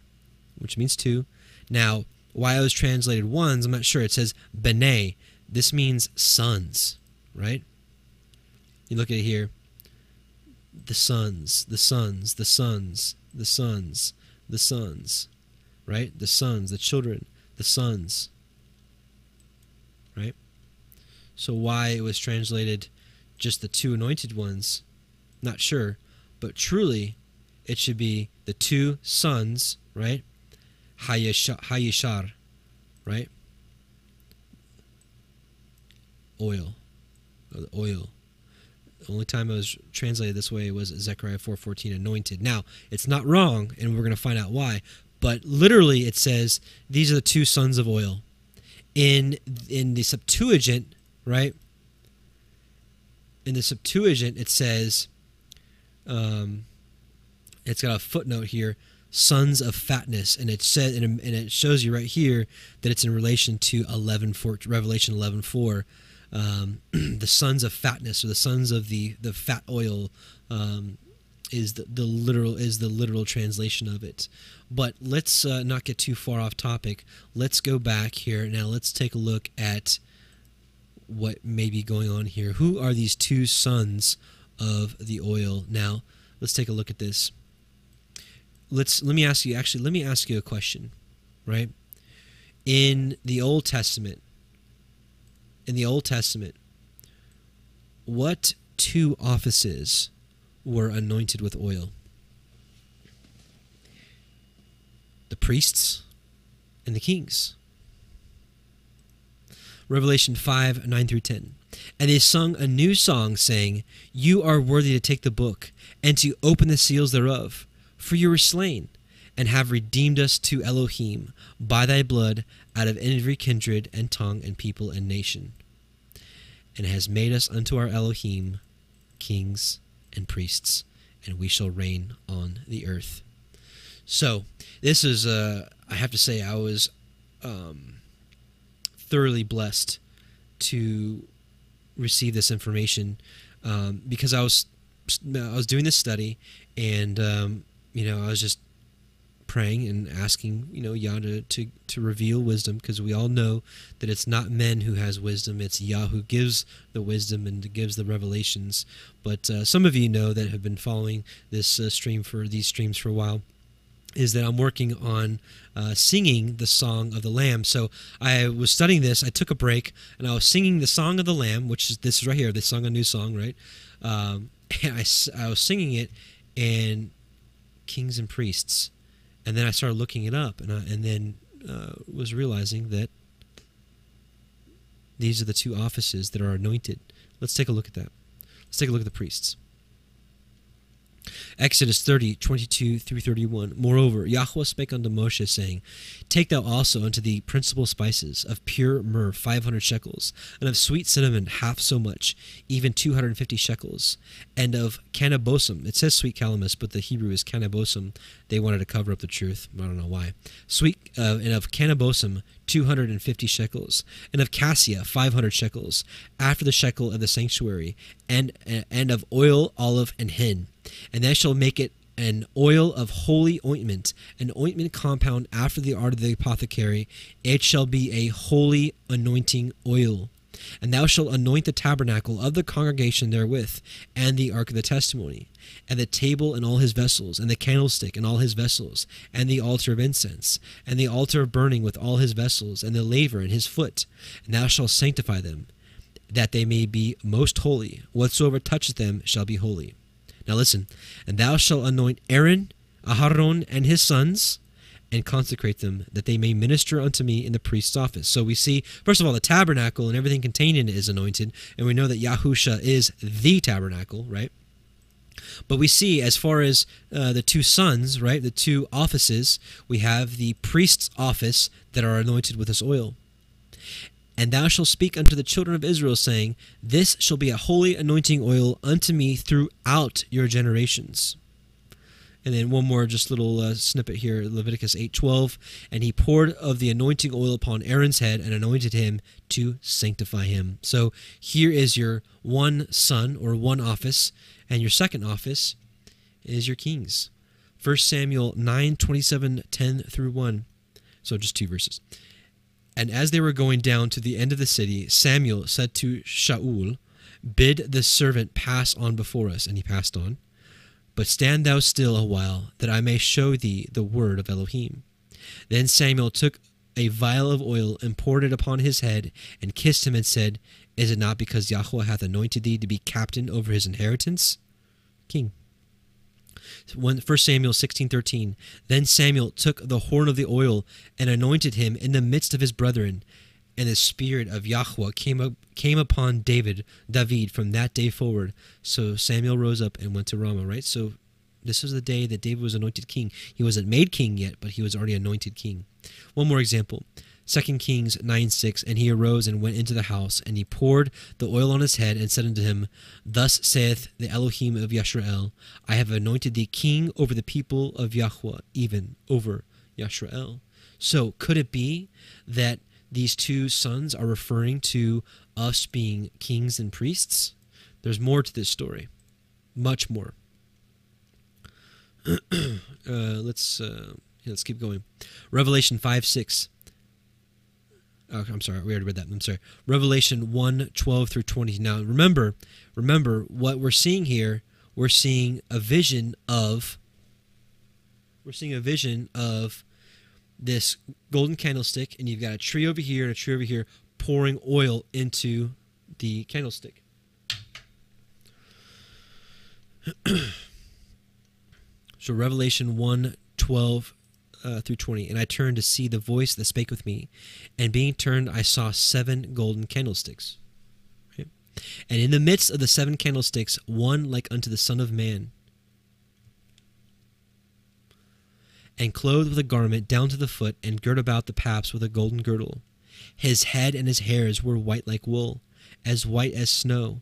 which means two. Now, why I was translated ones, I'm not sure. It says benay. This means sons, right? You look at it here. The sons, the sons, the sons, the sons, the sons, right? The sons, the children, the sons, right? So why it was translated just the two anointed ones, not sure, but truly it should be the two sons, right? Hayishar, right? Oil, the oil. The only time it was translated this way was Zechariah 4:14, anointed. Now it's not wrong, and we're going to find out why. But literally, it says these are the two sons of oil. In in the Septuagint, right? In the Septuagint, it says, um, it's got a footnote here sons of fatness. And it said and it shows you right here that it's in relation to 11 4, revelation 11 4 um, the sons of fatness or the sons of the the fat oil um, is the, the literal is the literal translation of it. But let's uh, not get too far off topic. Let's go back here. Now let's take a look at what may be going on here who are these two sons of the oil now let's take a look at this let's let me ask you actually let me ask you a question, right? In the Old Testament, in the Old Testament, what two offices were anointed with oil? The priests and the kings. Revelation 5 9 through 10. And they sung a new song, saying, You are worthy to take the book and to open the seals thereof for you were slain, and have redeemed us to Elohim by thy blood out of every kindred and tongue and people and nation, and has made us unto our Elohim kings and priests, and we shall reign on the earth. So, this is, uh, I have to say, I was um, thoroughly blessed to receive this information um, because I was I was doing this study and um, you know, I was just praying and asking, you know, Yah to, to, to reveal wisdom because we all know that it's not men who has wisdom, it's Yah who gives the wisdom and gives the revelations. But uh, some of you know that have been following this uh, stream for these streams for a while is that I'm working on uh, singing the song of the Lamb. So I was studying this. I took a break and I was singing the song of the Lamb, which is this right here. They sung a new song, right? Um, and I, I was singing it, and kings and priests. And then I started looking it up, and I, and then uh, was realizing that these are the two offices that are anointed. Let's take a look at that. Let's take a look at the priests. Exodus 30, 22 through 31. Moreover, Yahweh spake unto Moshe, saying, Take thou also unto thee principal spices, of pure myrrh five hundred shekels, and of sweet cinnamon half so much, even two hundred and fifty shekels, and of cannabosum. It says sweet calamus, but the Hebrew is cannabosum. They wanted to cover up the truth. I don't know why. Sweet, uh, and of cannabosum, 250 shekels, and of cassia 500 shekels, after the shekel of the sanctuary, and and of oil, olive, and hin. And thou shalt make it an oil of holy ointment, an ointment compound after the art of the apothecary. It shall be a holy anointing oil. And thou shalt anoint the tabernacle of the congregation therewith, and the ark of the testimony, and the table and all his vessels, and the candlestick and all his vessels, and the altar of incense, and the altar of burning with all his vessels, and the laver and his foot. And thou shalt sanctify them, that they may be most holy. Whatsoever toucheth them shall be holy. Now listen, and thou shalt anoint Aaron, Aharon, and his sons, and consecrate them, that they may minister unto me in the priest's office. So we see, first of all, the tabernacle and everything contained in it is anointed, and we know that Yahusha is the tabernacle, right? But we see, as far as uh, the two sons, right, the two offices, we have the priest's office that are anointed with this oil. And thou shalt speak unto the children of Israel, saying, This shall be a holy anointing oil unto me throughout your generations. And then one more just little uh, snippet here, Leviticus 8:12, and he poured of the anointing oil upon Aaron's head and anointed him to sanctify him. So here is your one son or one office, and your second office is your kings. 1 Samuel 9, 27, 10 through 1. So just two verses. And as they were going down to the end of the city, Samuel said to Shaul, Bid the servant pass on before us. And he passed on. But stand thou still a while, that I may show thee the word of Elohim. Then Samuel took a vial of oil and poured it upon his head, and kissed him, and said, Is it not because Yahweh hath anointed thee to be captain over his inheritance? King. 1 Samuel 16:13 Then Samuel took the horn of the oil and anointed him in the midst of his brethren and the spirit of Yahweh came up, came upon David David from that day forward. So Samuel rose up and went to Ramah right? So this was the day that David was anointed king. He wasn't made king yet but he was already anointed king. One more example 2 Kings 9 6 And he arose and went into the house, and he poured the oil on his head, and said unto him, Thus saith the Elohim of Yashrael, I have anointed thee king over the people of Yahweh, even over Yashrael. So could it be that these two sons are referring to us being kings and priests? There's more to this story, much more. uh, let's uh, let's keep going. Revelation 5 6. Oh, I'm sorry, we already read that. I'm sorry. Revelation 1 12 through 20. Now, remember, remember what we're seeing here. We're seeing a vision of. We're seeing a vision of this golden candlestick, and you've got a tree over here and a tree over here pouring oil into the candlestick. so, Revelation 1 12 uh, through 20. And I turned to see the voice that spake with me. And being turned, I saw seven golden candlesticks. Right? And in the midst of the seven candlesticks, one like unto the Son of Man, and clothed with a garment down to the foot, and girt about the paps with a golden girdle. His head and his hairs were white like wool, as white as snow,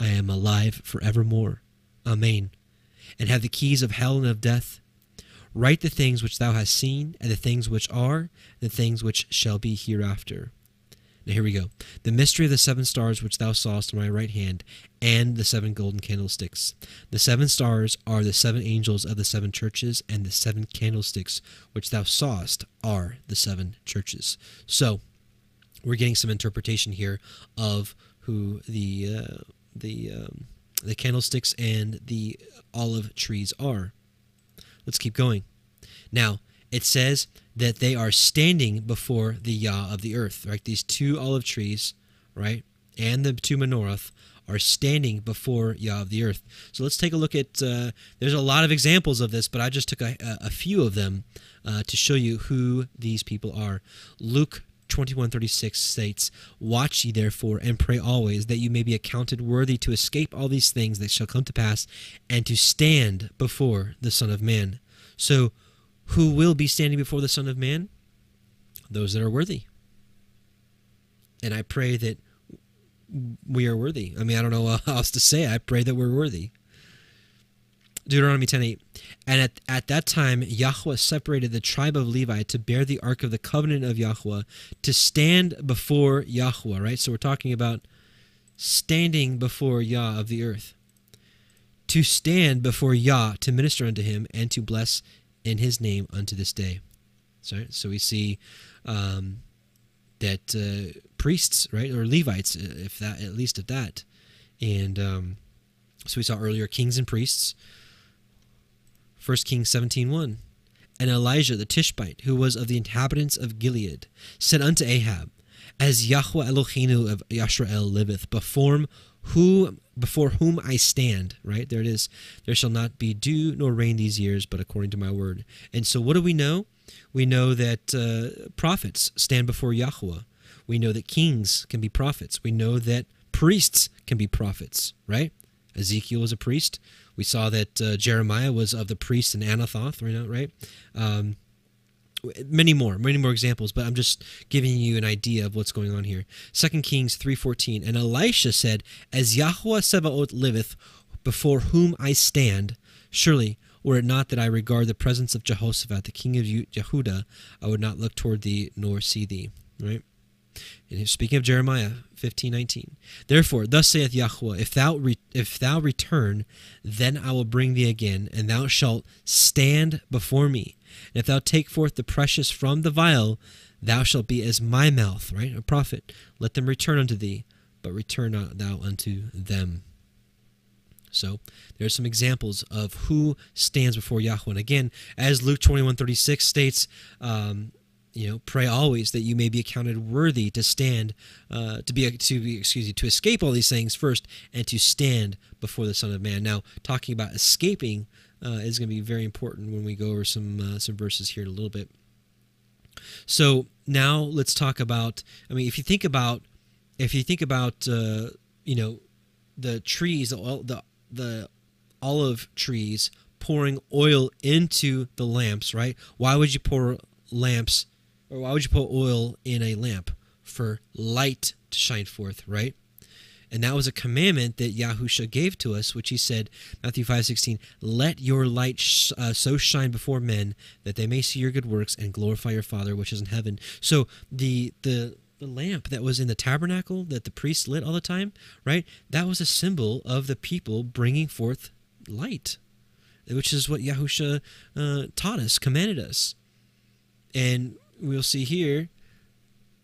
I am alive forevermore. Amen. And have the keys of hell and of death. Write the things which thou hast seen, and the things which are, and the things which shall be hereafter. Now here we go. The mystery of the seven stars which thou sawest in my right hand, and the seven golden candlesticks. The seven stars are the seven angels of the seven churches, and the seven candlesticks which thou sawest are the seven churches. So, we're getting some interpretation here of who the uh, the um, the candlesticks and the olive trees are. Let's keep going. Now it says that they are standing before the Yah of the earth. Right, these two olive trees, right, and the two menorah are standing before Yah of the earth. So let's take a look at. Uh, there's a lot of examples of this, but I just took a, a few of them uh, to show you who these people are. Luke 2136 states, Watch ye therefore, and pray always, that you may be accounted worthy to escape all these things that shall come to pass, and to stand before the Son of Man. So, who will be standing before the Son of Man? Those that are worthy. And I pray that we are worthy. I mean, I don't know what else to say. I pray that we're worthy. Deuteronomy 10:8. And at, at that time Yahweh separated the tribe of Levi to bear the ark of the covenant of Yahweh to stand before Yahweh, right? So we're talking about standing before Yah of the earth. To stand before Yah to minister unto him and to bless in his name unto this day. So, so we see um, that uh, priests, right, or Levites, uh, if that, at least at that, and um, so we saw earlier kings and priests. 1 Kings 17.1 And Elijah the Tishbite, who was of the inhabitants of Gilead, said unto Ahab, as Yahweh Eloheinu of Yashrael liveth, before who before whom I stand. Right there it is. There shall not be dew nor rain these years, but according to my word. And so, what do we know? We know that uh, prophets stand before Yahweh. We know that kings can be prophets. We know that priests can be prophets. Right? Ezekiel was a priest. We saw that uh, Jeremiah was of the priests in Anathoth. Right? Right? Um, many more many more examples but i'm just giving you an idea of what's going on here Second kings 3.14 and elisha said as yahweh sebaoth liveth before whom i stand surely were it not that i regard the presence of jehoshaphat the king of jehudah i would not look toward thee nor see thee right and speaking of Jeremiah 15, 19. Therefore, thus saith Yahweh, if thou, re- if thou return, then I will bring thee again, and thou shalt stand before me. And if thou take forth the precious from the vial, thou shalt be as my mouth, right? A prophet. Let them return unto thee, but return not thou unto them. So there are some examples of who stands before Yahweh. And again, as Luke 21 36 states, um, you know pray always that you may be accounted worthy to stand uh, to be to be excuse me to escape all these things first and to stand before the son of man. Now talking about escaping uh, is going to be very important when we go over some uh, some verses here in a little bit. So now let's talk about i mean if you think about if you think about uh, you know the trees the, the the olive trees pouring oil into the lamps right? Why would you pour lamps or why would you put oil in a lamp? For light to shine forth, right? And that was a commandment that Yahusha gave to us, which he said, Matthew 5 16, let your light sh- uh, so shine before men that they may see your good works and glorify your Father which is in heaven. So the, the, the lamp that was in the tabernacle that the priests lit all the time, right? That was a symbol of the people bringing forth light, which is what Yahusha uh, taught us, commanded us. And we'll see here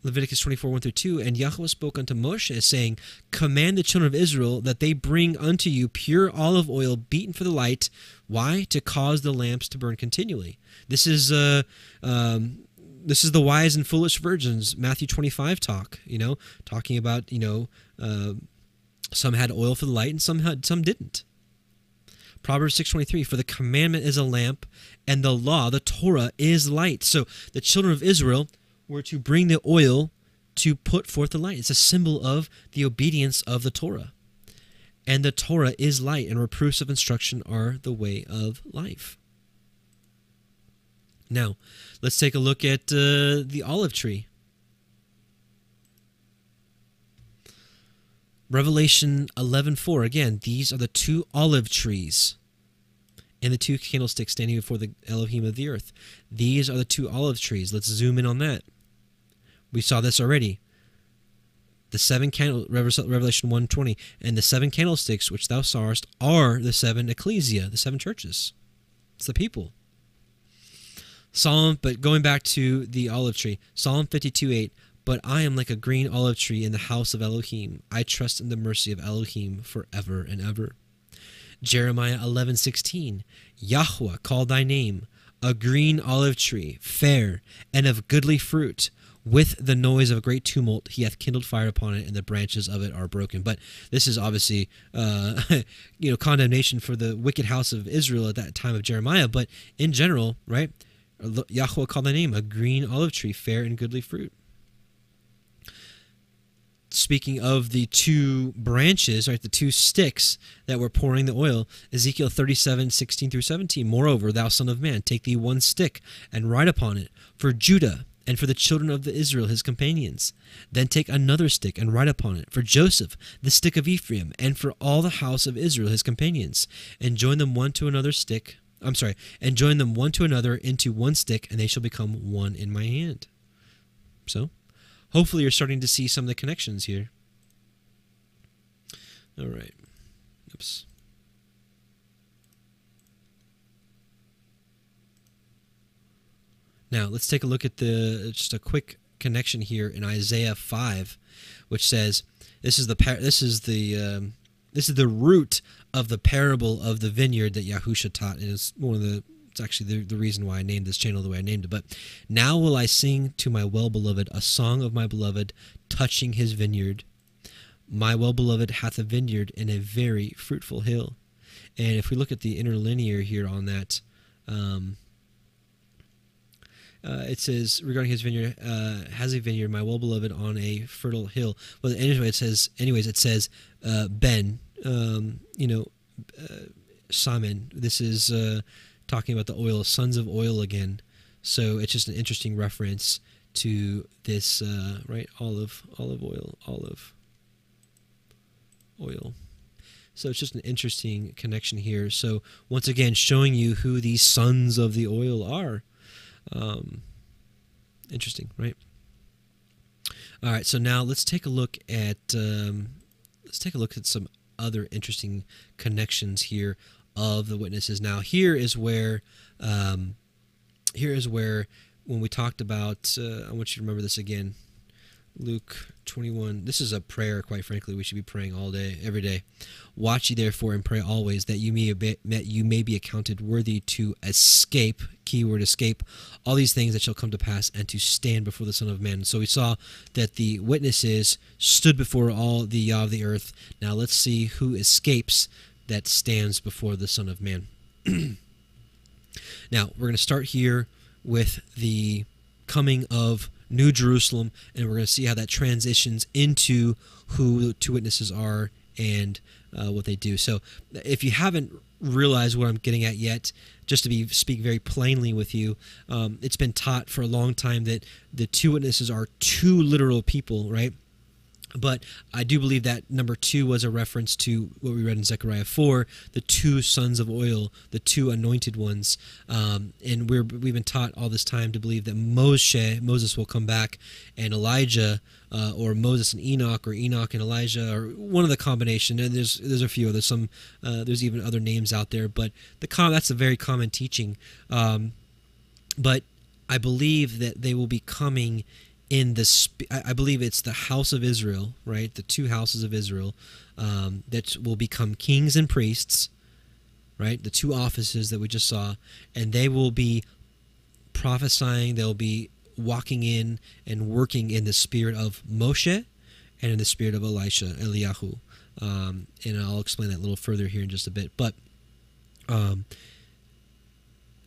Leviticus 24, 1 through 2. And Yahweh spoke unto Moshe, saying, Command the children of Israel that they bring unto you pure olive oil beaten for the light. Why? To cause the lamps to burn continually. This is uh, um, this is the wise and foolish virgins, Matthew 25 talk, you know, talking about, you know, uh, some had oil for the light and some had some didn't. Proverbs 6:23 for the commandment is a lamp and the law the Torah is light. So the children of Israel were to bring the oil to put forth the light. It's a symbol of the obedience of the Torah. And the Torah is light and reproofs of instruction are the way of life. Now, let's take a look at uh, the olive tree. Revelation 11:4 again these are the two olive trees. And the two candlesticks standing before the Elohim of the earth. These are the two olive trees. Let's zoom in on that. We saw this already. The seven candle revelation 1:20 and the seven candlesticks which thou sawest are the seven ecclesia the seven churches. It's the people. Psalm but going back to the olive tree. Psalm 52 8 but I am like a green olive tree in the house of Elohim. I trust in the mercy of Elohim forever and ever. Jeremiah 11:16 Yahweh called thy name a green olive tree fair and of goodly fruit with the noise of a great tumult he hath kindled fire upon it and the branches of it are broken but this is obviously uh, you know condemnation for the wicked house of israel at that time of jeremiah but in general right yahweh called thy name a green olive tree fair and goodly fruit speaking of the two branches, right, the two sticks that were pouring the oil, Ezekiel 37, 16 through 17. Moreover, thou son of man, take thee one stick and write upon it for Judah and for the children of the Israel his companions. Then take another stick and write upon it for Joseph, the stick of Ephraim, and for all the house of Israel his companions, and join them one to another stick. I'm sorry, and join them one to another into one stick, and they shall become one in my hand. So, hopefully you're starting to see some of the connections here. All right. Oops. Now, let's take a look at the just a quick connection here in Isaiah 5, which says this is the par. this is the um, this is the root of the parable of the vineyard that Yahusha taught, it's one of the it's actually the, the reason why I named this channel the way I named it. But now will I sing to my well beloved a song of my beloved touching his vineyard. My well beloved hath a vineyard in a very fruitful hill. And if we look at the interlinear here on that, um, uh, it says regarding his vineyard uh, has a vineyard, my well beloved on a fertile hill. Well, anyway, it says, anyways, it says uh, Ben, um, you know, uh, Simon. This is uh, talking about the oil, sons of oil again. So it's just an interesting reference to this, uh, right? Olive, olive oil, olive oil. So it's just an interesting connection here. So once again, showing you who these sons of the oil are. Um, interesting, right? All right. So now let's take a look at um, let's take a look at some other interesting connections here of the witnesses. Now here is where um, here is where when we talked about uh, I want you to remember this again. Luke 21. This is a prayer, quite frankly. We should be praying all day, every day. Watch ye therefore and pray always that you may be, you may be accounted worthy to escape, keyword escape, all these things that shall come to pass and to stand before the Son of Man. So we saw that the witnesses stood before all the Yah of the earth. Now let's see who escapes that stands before the Son of Man. now we're going to start here with the coming of New Jerusalem, and we're going to see how that transitions into who the two witnesses are and uh, what they do. So, if you haven't realized what I'm getting at yet, just to be speak very plainly with you, um, it's been taught for a long time that the two witnesses are two literal people, right? But I do believe that number two was a reference to what we read in Zechariah 4, the two sons of oil, the two anointed ones. Um, and we're, we've been taught all this time to believe that Moshe, Moses will come back, and Elijah, uh, or Moses and Enoch, or Enoch and Elijah, or one of the combination. And there's there's a few. There's some. Uh, there's even other names out there, but the com- that's a very common teaching. Um, but I believe that they will be coming in the I believe it's the house of Israel, right? The two houses of Israel um, that will become kings and priests, right? The two offices that we just saw, and they will be prophesying. They'll be walking in and working in the spirit of Moshe and in the spirit of Elisha, Eliyahu. Um, and I'll explain that a little further here in just a bit. But um,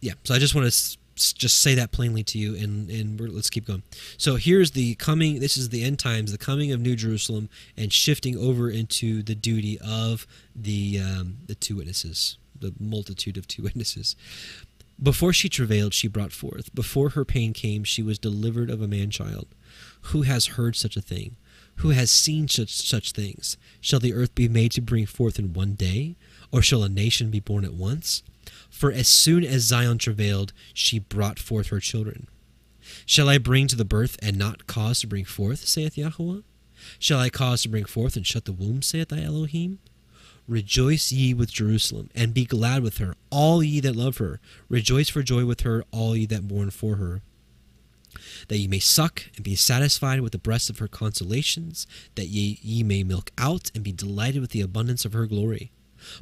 yeah, so I just want to just say that plainly to you and and let's keep going. So here's the coming this is the end times the coming of new jerusalem and shifting over into the duty of the um, the two witnesses the multitude of two witnesses. Before she travailed she brought forth. Before her pain came she was delivered of a man child. Who has heard such a thing? Who has seen such such things? Shall the earth be made to bring forth in one day or shall a nation be born at once for as soon as Zion travailed, she brought forth her children. Shall I bring to the birth and not cause to bring forth, saith Yahweh? Shall I cause to bring forth and shut the womb, saith thy Elohim? Rejoice ye with Jerusalem, and be glad with her, all ye that love her. Rejoice for joy with her, all ye that mourn for her. That ye may suck and be satisfied with the breast of her consolations, that ye, ye may milk out and be delighted with the abundance of her glory.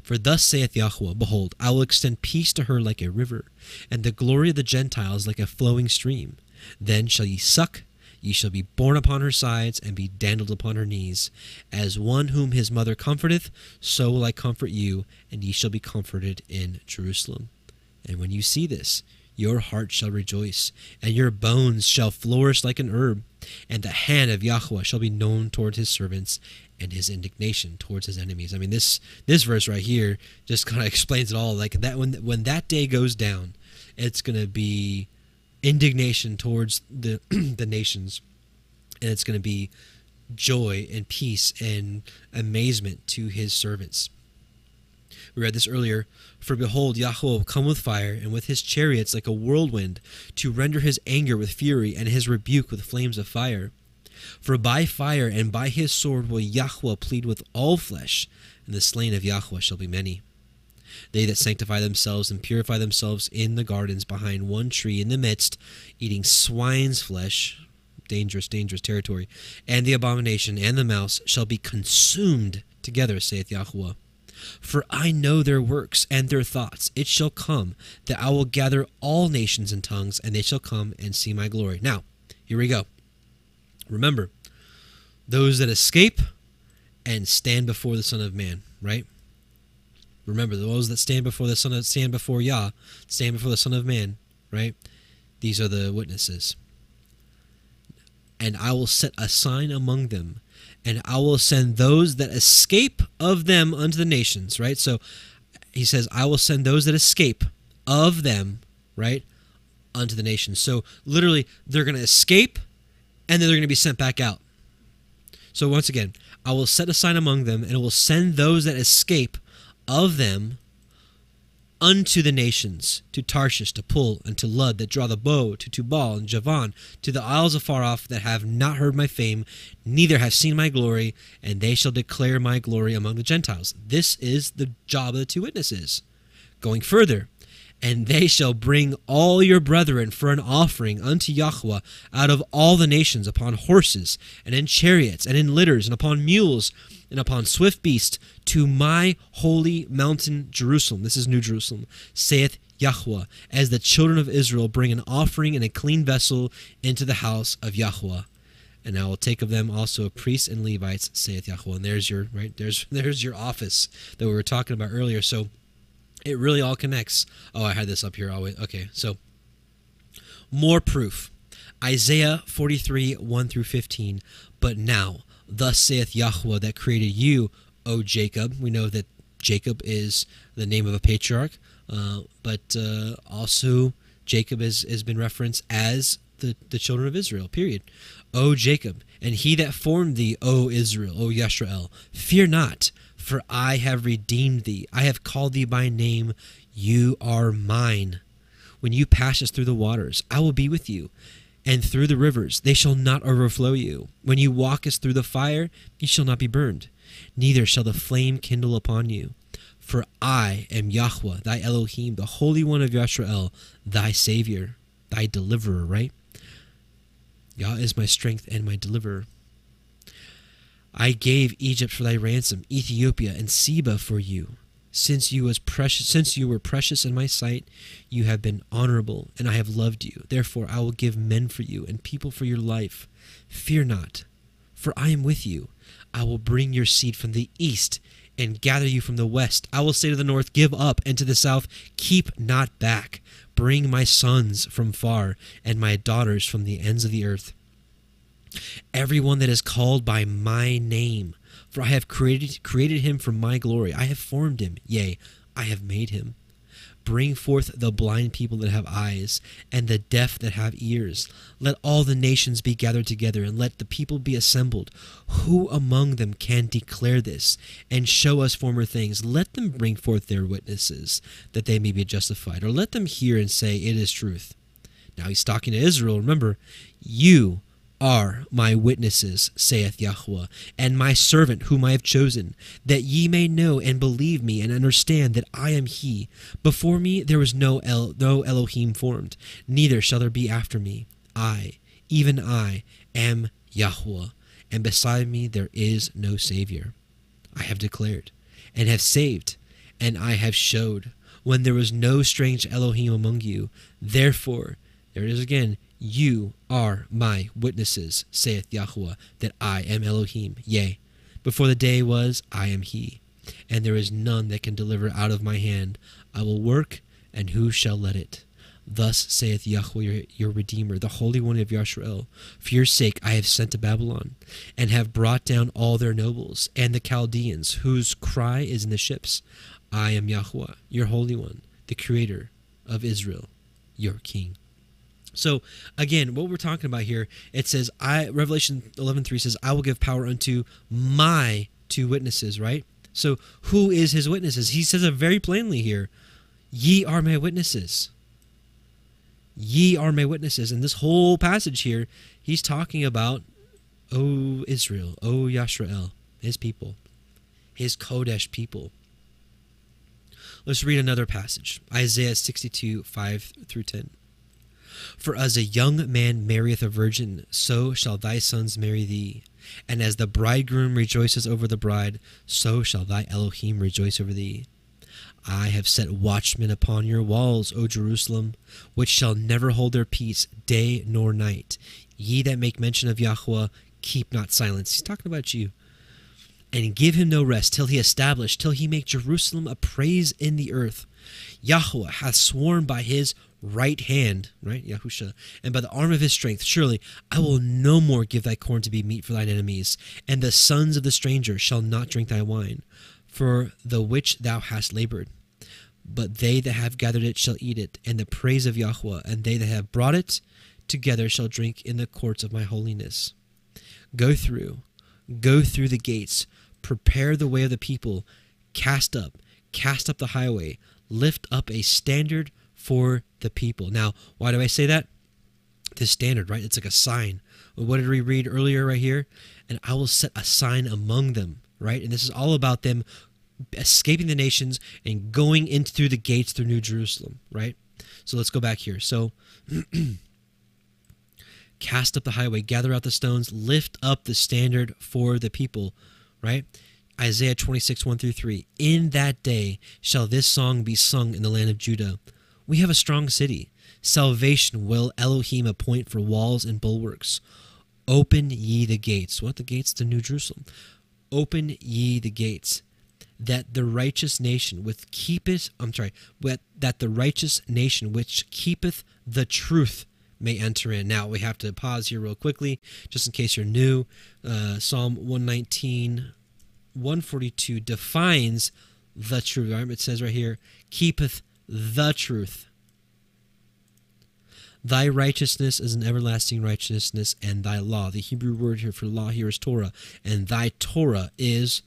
For thus saith Yahweh, Behold, I will extend peace to her like a river, and the glory of the Gentiles like a flowing stream. Then shall ye suck, ye shall be borne upon her sides, and be dandled upon her knees. As one whom his mother comforteth, so will I comfort you, and ye shall be comforted in Jerusalem. And when you see this, your heart shall rejoice, and your bones shall flourish like an herb, and the hand of Yahweh shall be known toward his servants, and his indignation towards his enemies. I mean, this this verse right here just kind of explains it all. Like that when when that day goes down, it's going to be indignation towards the the nations, and it's going to be joy and peace and amazement to his servants. We read this earlier. For behold, Yahweh will come with fire, and with his chariots like a whirlwind, to render his anger with fury, and his rebuke with flames of fire. For by fire and by his sword will Yahweh plead with all flesh, and the slain of Yahweh shall be many. They that sanctify themselves and purify themselves in the gardens behind one tree in the midst, eating swine's flesh, dangerous, dangerous territory, and the abomination and the mouse shall be consumed together, saith Yahweh. For I know their works and their thoughts. It shall come that I will gather all nations and tongues, and they shall come and see my glory. Now, here we go. Remember, those that escape and stand before the Son of Man, right? Remember, those that stand before the Son of stand before Yah, stand before the Son of Man, right? These are the witnesses. And I will set a sign among them, and I will send those that escape of them unto the nations, right? So he says, I will send those that escape of them, right, unto the nations. So literally, they're going to escape, and then they're going to be sent back out. So once again, I will set a sign among them, and it will send those that escape of them unto the nations, to Tarshish, to Pul, and to Lud, that draw the bow, to Tubal and Javan, to the isles afar off, that have not heard my fame, neither have seen my glory, and they shall declare my glory among the Gentiles. This is the job of the two witnesses. Going further, and they shall bring all your brethren for an offering unto Yahweh out of all the nations upon horses, and in chariots, and in litters, and upon mules, and upon swift beasts to my holy mountain Jerusalem. This is New Jerusalem, saith Yahweh, as the children of Israel bring an offering in a clean vessel into the house of Yahweh. And I will take of them also priests and Levites, saith Yahweh. And there's your right there's there's your office that we were talking about earlier. So it really all connects. Oh, I had this up here always. Okay, so more proof. Isaiah 43, 1 through 15. But now, thus saith Yahweh that created you, O Jacob. We know that Jacob is the name of a patriarch, uh, but uh, also Jacob has, has been referenced as the, the children of Israel, period. O Jacob, and he that formed thee, O Israel, O Yashrael, fear not, for I have redeemed thee. I have called thee by name. You are mine. When you passest through the waters, I will be with you. And through the rivers, they shall not overflow you. When you walkest through the fire, you shall not be burned, neither shall the flame kindle upon you. For I am Yahweh, thy Elohim, the Holy One of Yashrael, thy Savior, thy deliverer, right? Yah is my strength and my deliverer. I gave Egypt for thy ransom, Ethiopia and Seba for you. Since you was precious since you were precious in my sight, you have been honorable, and I have loved you. Therefore I will give men for you and people for your life. Fear not, for I am with you. I will bring your seed from the east and gather you from the west. I will say to the north, Give up, and to the south, Keep not back. Bring my sons from far, and my daughters from the ends of the earth. Everyone that is called by my name, for I have created created him for my glory. I have formed him, yea, I have made him. Bring forth the blind people that have eyes, and the deaf that have ears. Let all the nations be gathered together, and let the people be assembled. Who among them can declare this, and show us former things? Let them bring forth their witnesses, that they may be justified. Or let them hear and say, It is truth. Now he's talking to Israel. Remember, you are my witnesses, saith Yahweh, and my servant whom I have chosen, that ye may know and believe me and understand that I am He. Before me there was no El- no Elohim formed, neither shall there be after me. I, even I, am Yahweh, and beside me there is no Savior. I have declared, and have saved, and I have showed, when there was no strange Elohim among you. Therefore, there it is again, you are my witnesses, saith Yahweh, that I am Elohim. Yea, before the day was, I am He, and there is none that can deliver out of my hand. I will work, and who shall let it? Thus saith Yahweh your, your, Redeemer, the Holy One of Yashrael. For your sake I have sent to Babylon, and have brought down all their nobles, and the Chaldeans, whose cry is in the ships. I am Yahweh, your Holy One, the Creator of Israel, your King. So again, what we're talking about here, it says I Revelation 11:3 says I will give power unto my two witnesses, right? So who is his witnesses? He says it very plainly here. Ye are my witnesses. Ye are my witnesses. And this whole passage here, he's talking about O Israel, O Yashrael, his people, his Kodesh people. Let's read another passage. Isaiah 62, 5 through 10. For as a young man marrieth a virgin, so shall thy sons marry thee. And as the bridegroom rejoices over the bride, so shall thy Elohim rejoice over thee. I have set watchmen upon your walls, O Jerusalem, which shall never hold their peace day nor night. Ye that make mention of Yahweh, keep not silence. He's talking about you. And give him no rest till he establish, till he make Jerusalem a praise in the earth. Yahweh hath sworn by his right hand, right, Yahusha, and by the arm of his strength, surely I will no more give thy corn to be meat for thine enemies, and the sons of the stranger shall not drink thy wine, for the which thou hast labored. But they that have gathered it shall eat it, and the praise of Yahweh, and they that have brought it together shall drink in the courts of my holiness. Go through, go through the gates, prepare the way of the people, cast up, cast up the highway, lift up a standard for the people. Now, why do I say that? The standard, right? It's like a sign. What did we read earlier right here? And I will set a sign among them, right? And this is all about them escaping the nations and going in through the gates through New Jerusalem, right? So let's go back here. So cast up the highway, gather out the stones, lift up the standard for the people, right? Isaiah 26, 1 through 3. In that day shall this song be sung in the land of Judah. We have a strong city. Salvation will Elohim appoint for walls and bulwarks. Open ye the gates. What the gates to New Jerusalem? Open ye the gates, that the righteous nation which keepeth I'm sorry, that the righteous nation which keepeth the truth may enter in. Now we have to pause here real quickly, just in case you're new. Uh, Psalm 119, 142 defines the truth. Right? It says right here, keepeth the truth. Thy righteousness is an everlasting righteousness, and thy law. The Hebrew word here for law here is Torah, and thy Torah is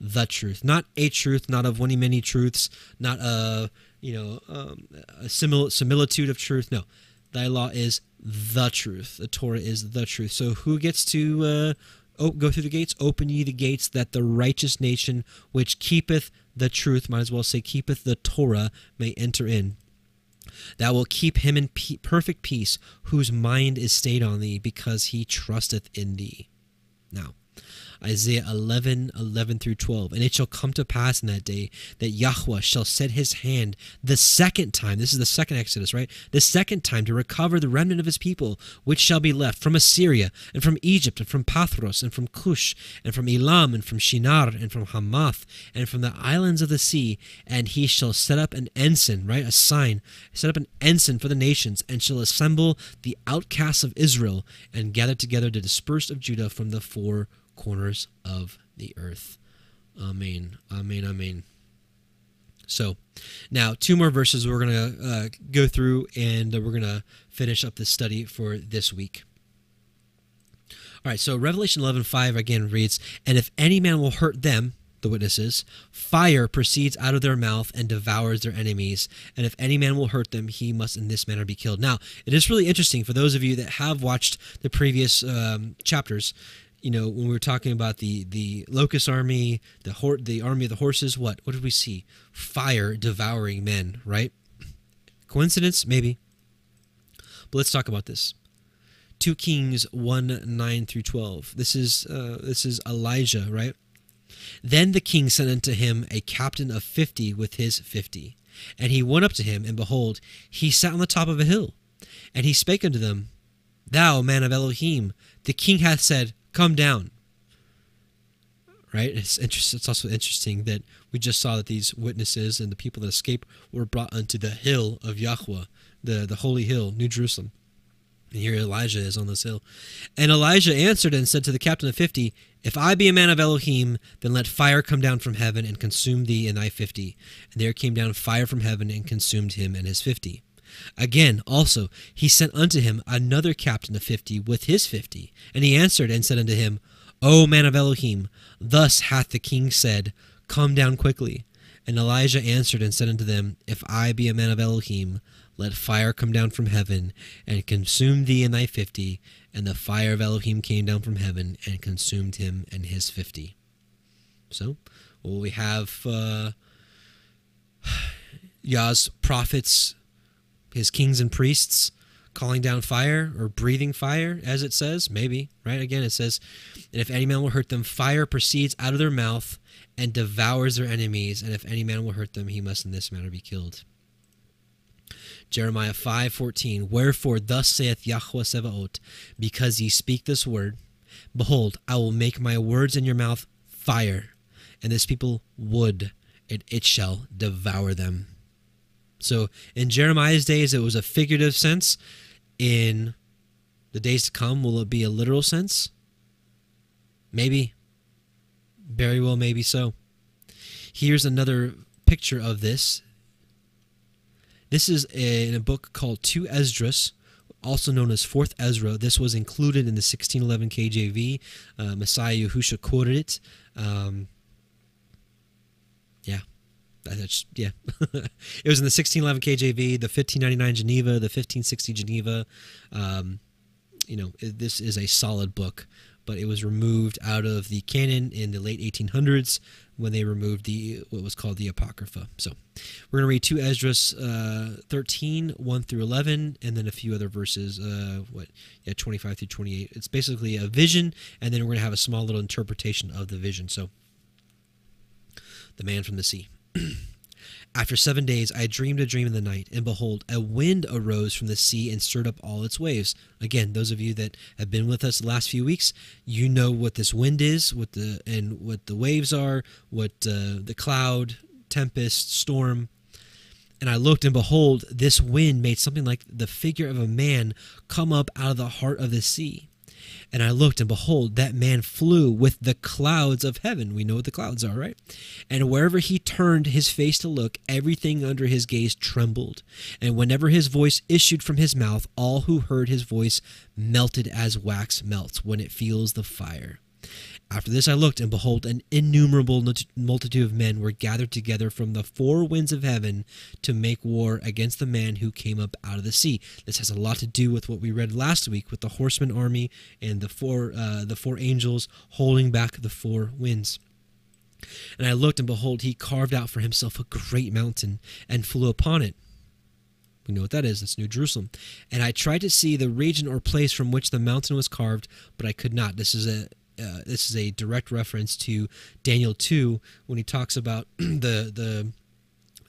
the truth, not a truth, not of many many truths, not a you know um, a simil- similitude of truth. No, thy law is the truth. The Torah is the truth. So who gets to uh, go through the gates? Open ye the gates, that the righteous nation which keepeth the truth, might as well say keepeth the Torah, may enter in. Thou wilt keep him in pe- perfect peace, whose mind is stayed on thee, because he trusteth in thee. Now, Isaiah 11, 11 through 12. And it shall come to pass in that day that Yahweh shall set his hand the second time, this is the second Exodus, right? The second time to recover the remnant of his people, which shall be left from Assyria, and from Egypt, and from Pathros, and from Cush, and from Elam, and from Shinar, and from Hamath, and from the islands of the sea. And he shall set up an ensign, right? A sign, set up an ensign for the nations, and shall assemble the outcasts of Israel, and gather together the dispersed of Judah from the four corners of the earth. Amen. Amen. Amen. So, now two more verses we're going to uh, go through and we're going to finish up this study for this week. All right, so Revelation 11 5 again reads, And if any man will hurt them, the witnesses, fire proceeds out of their mouth and devours their enemies. And if any man will hurt them, he must in this manner be killed. Now, it is really interesting for those of you that have watched the previous um, chapters you know, when we were talking about the the locust army, the hor- the army of the horses, what what did we see? Fire devouring men, right? Coincidence, maybe. But let's talk about this. 2 Kings 1 9 through 12. This is uh, this is Elijah, right? Then the king sent unto him a captain of fifty with his fifty. And he went up to him, and behold, he sat on the top of a hill. And he spake unto them, Thou man of Elohim, the king hath said, come down. Right? It's interesting. It's also interesting that we just saw that these witnesses and the people that escaped were brought unto the hill of Yahweh, the, the holy hill, New Jerusalem. And here Elijah is on this hill. And Elijah answered and said to the captain of fifty, If I be a man of Elohim, then let fire come down from heaven and consume thee and thy fifty. And there came down fire from heaven and consumed him and his fifty. Again, also, he sent unto him another captain of fifty with his fifty. And he answered and said unto him, O man of Elohim, thus hath the king said, Come down quickly. And Elijah answered and said unto them, If I be a man of Elohim, let fire come down from heaven and consume thee and thy fifty. And the fire of Elohim came down from heaven and consumed him and his fifty. So, well, we have uh, Yah's prophets his kings and priests calling down fire or breathing fire, as it says, maybe, right? Again, it says, and if any man will hurt them, fire proceeds out of their mouth and devours their enemies, and if any man will hurt them, he must in this manner be killed. Jeremiah 5:14 Wherefore thus saith Yahweh Sevaot because ye speak this word behold I will make my words in your mouth fire and this people wood and it shall devour them so in Jeremiah's days it was a figurative sense in the days to come will it be a literal sense maybe very well maybe so here's another picture of this this is in a book called Two Esdras, also known as Fourth Ezra. This was included in the 1611 KJV. Uh, Messiah Yahusha quoted it. Um, that's yeah. it was in the 1611 KJV, the 1599 Geneva, the 1560 Geneva. Um, you know, this is a solid book, but it was removed out of the canon in the late 1800s when they removed the what was called the Apocrypha. So we're to read 2 Esdras uh, 13, 1 through 11, and then a few other verses, uh, what, yeah, 25 through 28. It's basically a vision, and then we're to have a small little interpretation of the vision. So the man from the sea. After seven days, I dreamed a dream in the night, and behold, a wind arose from the sea and stirred up all its waves. Again, those of you that have been with us the last few weeks, you know what this wind is, what the and what the waves are, what uh, the cloud, tempest, storm. And I looked, and behold, this wind made something like the figure of a man come up out of the heart of the sea. And I looked, and behold, that man flew with the clouds of heaven. We know what the clouds are, right? And wherever he turned his face to look, everything under his gaze trembled. And whenever his voice issued from his mouth, all who heard his voice melted as wax melts when it feels the fire. After this I looked, and behold, an innumerable multitude of men were gathered together from the four winds of heaven to make war against the man who came up out of the sea. This has a lot to do with what we read last week with the horseman army and the four uh, the four angels holding back the four winds. And I looked, and behold, he carved out for himself a great mountain and flew upon it. We know what that is. It's New Jerusalem. And I tried to see the region or place from which the mountain was carved, but I could not. This is a uh, this is a direct reference to Daniel 2 when he talks about the the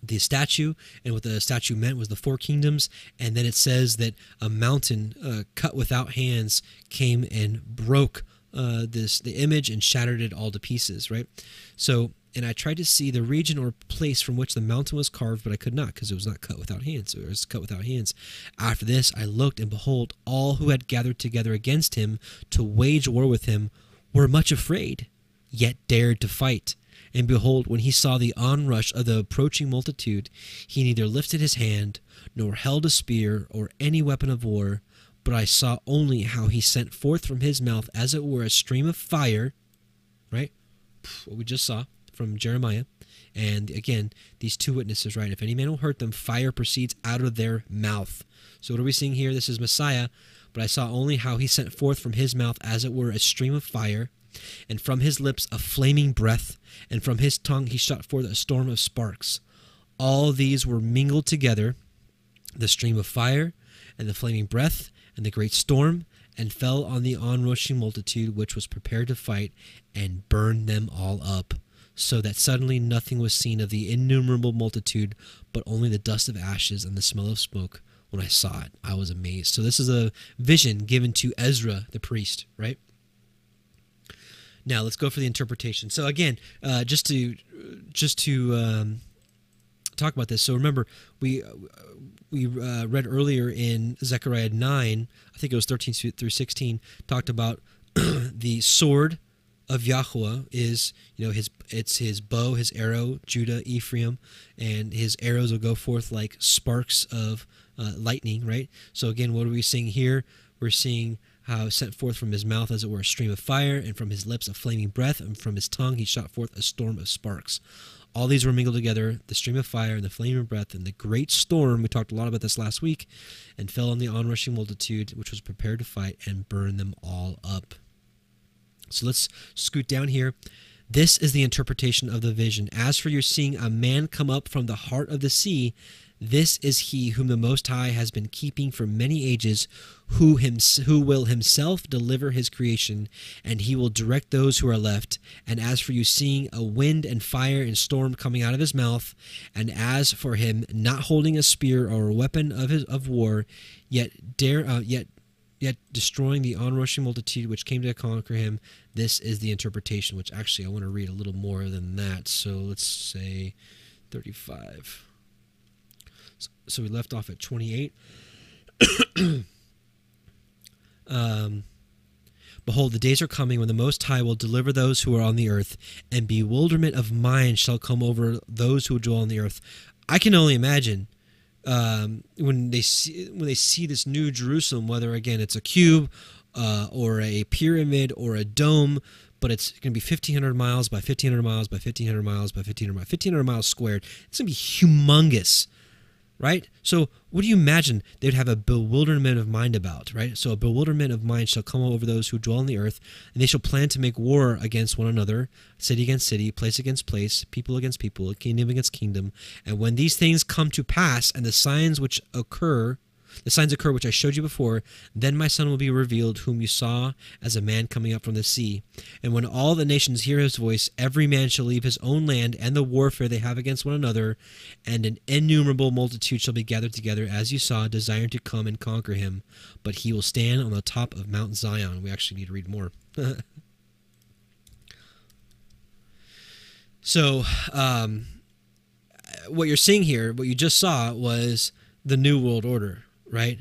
the statue and what the statue meant was the four kingdoms and then it says that a mountain uh, cut without hands came and broke uh, this the image and shattered it all to pieces right so and I tried to see the region or place from which the mountain was carved, but I could not because it was not cut without hands. It was cut without hands. After this, I looked, and behold, all who had gathered together against him to wage war with him were much afraid, yet dared to fight. And behold, when he saw the onrush of the approaching multitude, he neither lifted his hand, nor held a spear, or any weapon of war, but I saw only how he sent forth from his mouth, as it were, a stream of fire, right? What we just saw from Jeremiah. And again, these two witnesses, right? If any man will hurt them, fire proceeds out of their mouth. So what are we seeing here? This is Messiah but I saw only how he sent forth from his mouth, as it were, a stream of fire, and from his lips a flaming breath, and from his tongue he shot forth a storm of sparks. All these were mingled together, the stream of fire, and the flaming breath, and the great storm, and fell on the onrushing multitude which was prepared to fight, and burned them all up, so that suddenly nothing was seen of the innumerable multitude, but only the dust of ashes and the smell of smoke when I saw it. I was amazed. So this is a vision given to Ezra the priest, right? Now let's go for the interpretation. So again, uh, just to just to um, talk about this. So remember, we we uh, read earlier in Zechariah nine, I think it was thirteen through sixteen, talked about the sword of Yahweh is you know his it's his bow, his arrow, Judah, Ephraim, and his arrows will go forth like sparks of uh, lightning, right? So again, what are we seeing here? We're seeing how sent forth from his mouth, as it were, a stream of fire, and from his lips a flaming breath, and from his tongue he shot forth a storm of sparks. All these were mingled together, the stream of fire and the flaming breath, and the great storm, we talked a lot about this last week, and fell on the onrushing multitude, which was prepared to fight, and burn them all up. So let's scoot down here. This is the interpretation of the vision. As for your seeing a man come up from the heart of the sea, this is he whom the Most High has been keeping for many ages, who, him, who will himself deliver his creation, and he will direct those who are left. And as for you seeing a wind and fire and storm coming out of his mouth, and as for him not holding a spear or a weapon of his of war, yet dare uh, yet yet destroying the onrushing multitude which came to conquer him, this is the interpretation. Which actually I want to read a little more than that. So let's say thirty-five so we left off at 28. um, Behold, the days are coming when the Most High will deliver those who are on the earth, and bewilderment of mind shall come over those who dwell on the earth. I can only imagine um, when they see when they see this new Jerusalem, whether again it's a cube uh, or a pyramid or a dome, but it's going to be 1,500 miles by 1,500 miles by 1,500 miles by 1,500 miles, 1,500 miles squared. It's going to be humongous right? So, what do you imagine they'd have a bewilderment of mind about, right? So, a bewilderment of mind shall come over those who dwell on the earth, and they shall plan to make war against one another, city against city, place against place, people against people, kingdom against kingdom. And when these things come to pass, and the signs which occur the signs occur which I showed you before. Then my son will be revealed, whom you saw as a man coming up from the sea. And when all the nations hear his voice, every man shall leave his own land and the warfare they have against one another, and an innumerable multitude shall be gathered together, as you saw, desiring to come and conquer him. But he will stand on the top of Mount Zion. We actually need to read more. so, um, what you're seeing here, what you just saw, was the New World Order right?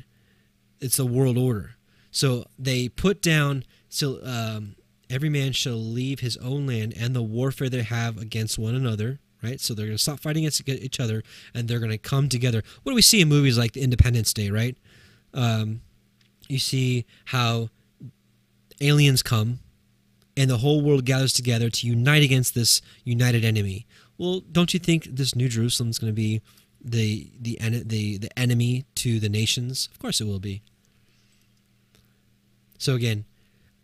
It's a world order. So they put down so um, every man shall leave his own land and the warfare they have against one another. Right, so they're going to stop fighting against each other, and they're going to come together. What do we see in movies like the Independence Day? Right, um, you see how aliens come, and the whole world gathers together to unite against this united enemy. Well, don't you think this New Jerusalem is going to be the the the the enemy to the nations? Of course it will be. So again,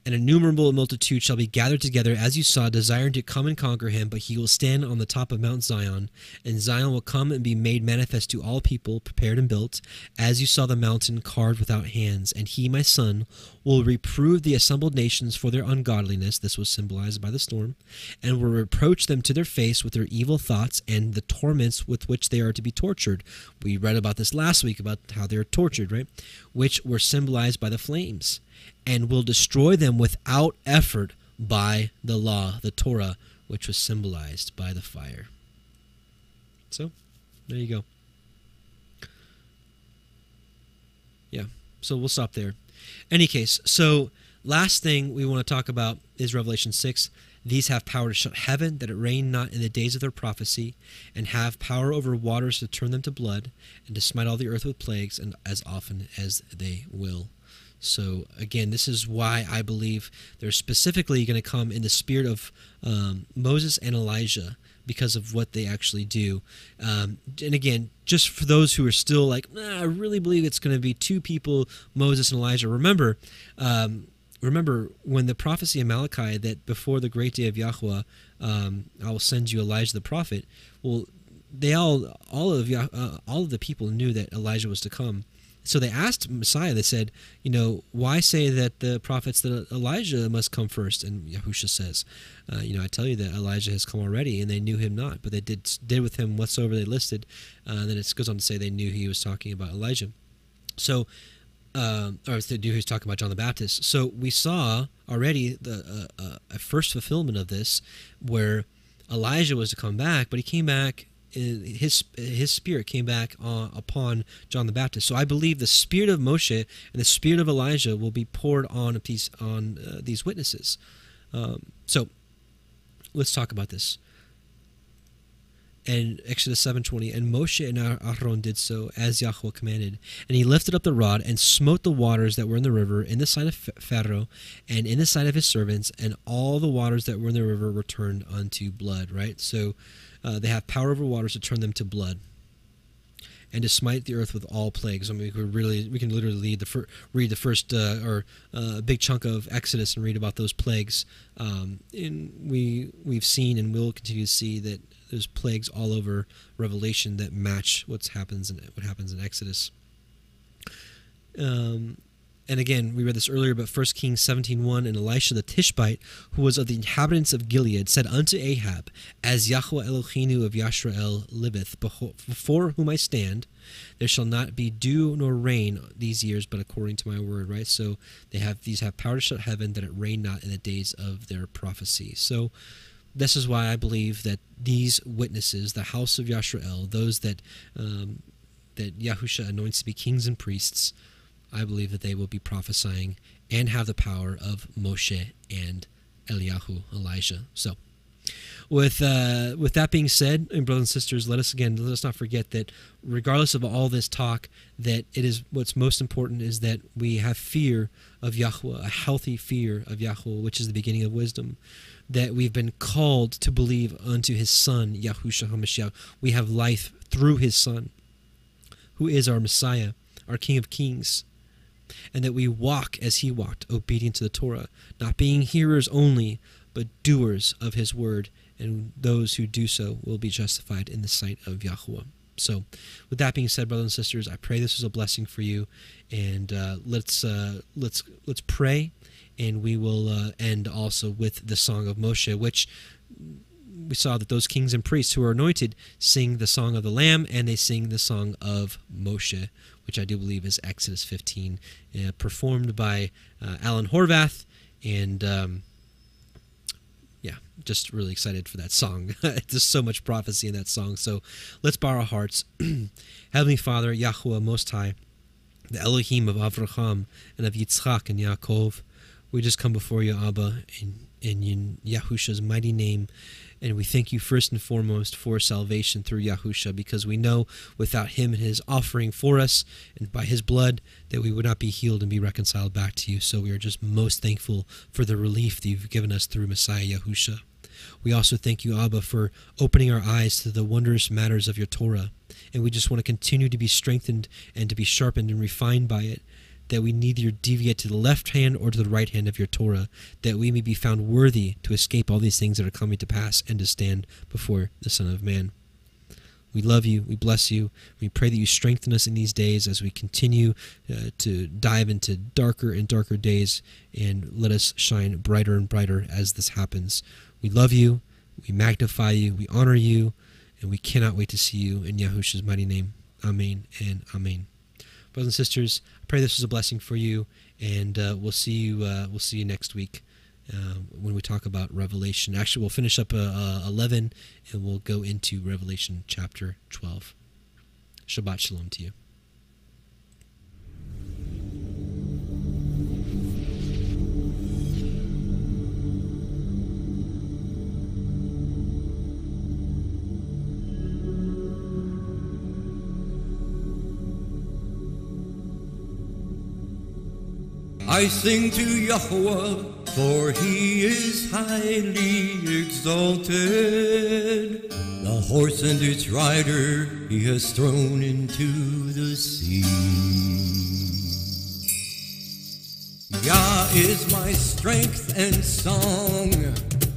an innumerable multitude shall be gathered together, as you saw, desiring to come and conquer him, but he will stand on the top of Mount Zion, and Zion will come and be made manifest to all people, prepared and built, as you saw the mountain carved without hands. And he, my son, will reprove the assembled nations for their ungodliness, this was symbolized by the storm, and will reproach them to their face with their evil thoughts and the torments with which they are to be tortured. We read about this last week, about how they are tortured, right? Which were symbolized by the flames and will destroy them without effort by the law, the Torah, which was symbolized by the fire. So, there you go. Yeah, so we'll stop there. Any case, so last thing we want to talk about is Revelation 6. These have power to shut heaven, that it rain not in the days of their prophecy, and have power over waters to turn them to blood, and to smite all the earth with plagues, and as often as they will. So again, this is why I believe they're specifically going to come in the spirit of um, Moses and Elijah because of what they actually do. Um, and again, just for those who are still like, I really believe it's going to be two people, Moses and Elijah. Remember, um, remember when the prophecy in Malachi that before the great day of Yahweh, um, I will send you Elijah the prophet. Well, they all, all of uh, all of the people knew that Elijah was to come so they asked Messiah, they said, you know, why say that the prophets that Elijah must come first? And Yahusha says, uh, you know, I tell you that Elijah has come already, and they knew him not, but they did did with him whatsoever they listed. Uh, and then it goes on to say they knew he was talking about Elijah. So, uh, or they knew he was talking about John the Baptist. So we saw already the uh, uh, a first fulfillment of this, where Elijah was to come back, but he came back his his spirit came back uh, upon John the Baptist. So I believe the spirit of Moshe and the spirit of Elijah will be poured on these on uh, these witnesses. Um, so let's talk about this. And Exodus 7:20, and Moshe and Aaron did so as Yahweh commanded, and he lifted up the rod and smote the waters that were in the river in the sight of Pharaoh and in the sight of his servants, and all the waters that were in the river were turned unto blood. Right, so uh, they have power over waters to turn them to blood. and to smite the earth with all plagues. I mean, we could really, we can literally read the fir- read the first uh, or uh, a big chunk of Exodus and read about those plagues. Um, and we we've seen and will continue to see that there's plagues all over Revelation that match what's happens in what happens in Exodus. Um, and again, we read this earlier, but 1 Kings 17.1, and Elisha the Tishbite, who was of the inhabitants of Gilead, said unto Ahab, As Yahweh Elohenu of Yashrael liveth, before whom I stand, there shall not be dew nor rain these years, but according to my word, right? So they have these have power to shut heaven, that it rain not in the days of their prophecy. So this is why I believe that these witnesses, the house of Yashrael, those that um, that Yahusha anoints to be kings and priests, I believe that they will be prophesying and have the power of Moshe and Eliyahu, Elijah. So, with uh, with that being said, and brothers and sisters, let us again let us not forget that regardless of all this talk, that it is what's most important is that we have fear of Yahweh, a healthy fear of Yahweh, which is the beginning of wisdom. That we've been called to believe unto His Son, Yahushua Hamashiach. We have life through His Son, who is our Messiah, our King of Kings and that we walk as he walked, obedient to the Torah, not being hearers only, but doers of his word, and those who do so will be justified in the sight of Yahweh. So, with that being said, brothers and sisters, I pray this was a blessing for you, and uh, let's uh, let's let's pray, and we will uh, end also with the song of Moshe, which we saw that those kings and priests who are anointed sing the song of the Lamb, and they sing the song of Moshe, which I do believe is Exodus 15, uh, performed by uh, Alan Horvath. And um, yeah, just really excited for that song. There's so much prophecy in that song. So let's bow our hearts. Heavenly Father, Yahweh Most High, the Elohim of Avraham and of Yitzchak and Yaakov, we just come before you, Abba, in, in Yahusha's mighty name. And we thank you first and foremost for salvation through Yahusha, because we know without him and his offering for us and by his blood that we would not be healed and be reconciled back to you. So we are just most thankful for the relief that you've given us through Messiah Yahusha. We also thank you, Abba, for opening our eyes to the wondrous matters of your Torah. And we just want to continue to be strengthened and to be sharpened and refined by it that we neither deviate to the left hand or to the right hand of your Torah, that we may be found worthy to escape all these things that are coming to pass and to stand before the Son of Man. We love you. We bless you. We pray that you strengthen us in these days as we continue uh, to dive into darker and darker days and let us shine brighter and brighter as this happens. We love you. We magnify you. We honor you. And we cannot wait to see you in Yahushua's mighty name. Amen and Amen brothers and sisters. I pray this was a blessing for you, and uh, we'll see you. Uh, we'll see you next week uh, when we talk about Revelation. Actually, we'll finish up uh, uh, eleven, and we'll go into Revelation chapter twelve. Shabbat shalom to you. I sing to Yahweh, for he is highly exalted. The horse and its rider he has thrown into the sea. Yah is my strength and song,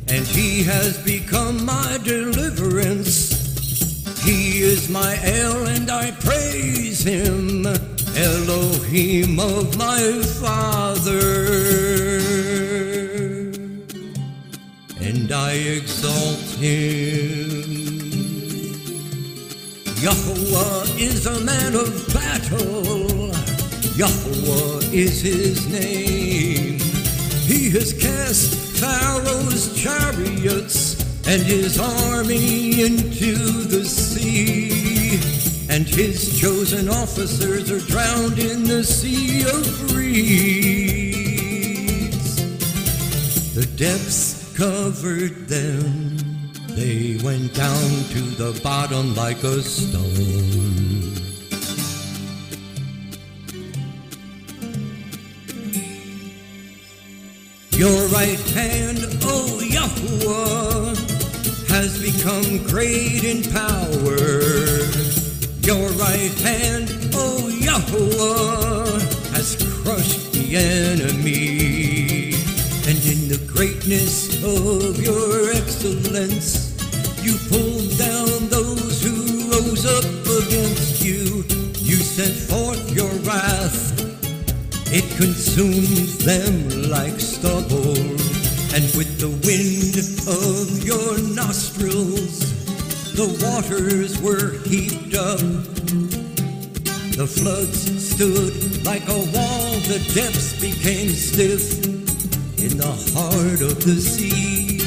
and he has become my deliverance. He is my El, and I praise him. Elohim of my father, and I exalt him. Yahweh is a man of battle, Yahweh is his name. He has cast Pharaoh's chariots and his army into the sea and his chosen officers are drowned in the sea of reeds. The depths covered them, they went down to the bottom like a stone. Your right hand, O Yahweh, has become great in power Your right hand, O Yahweh, has crushed the enemy. And in the greatness of your excellence, you pulled down those who rose up against you. You sent forth your wrath. It consumed them like stubble. And with the wind of your nostrils, the waters were heaped up. The floods stood like a wall, the depths became stiff in the heart of the sea.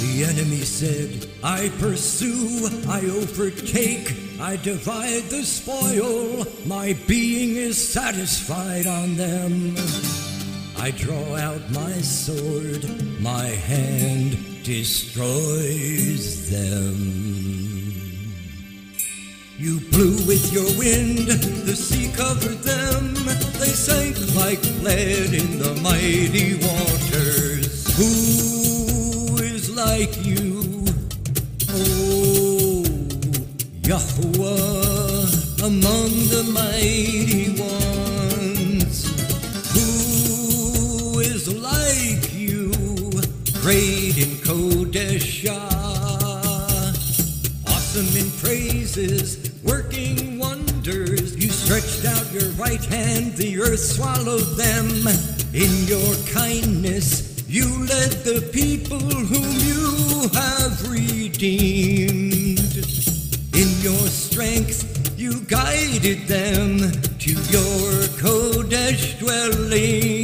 The enemy said, I pursue, I overtake, I divide the spoil, my being is satisfied on them. I draw out my sword, my hand destroys them. You blew with your wind, the sea covered them. They sank like lead in the mighty waters. Who is like you, oh Yahweh, among the mighty ones? Who is like you, great in Kodeshah? awesome in praises, working wonders. You stretched out your right hand, the earth swallowed them. In your kindness, you led the people whom you have redeemed. In your strength, you guided them to your Kodesh dwelling.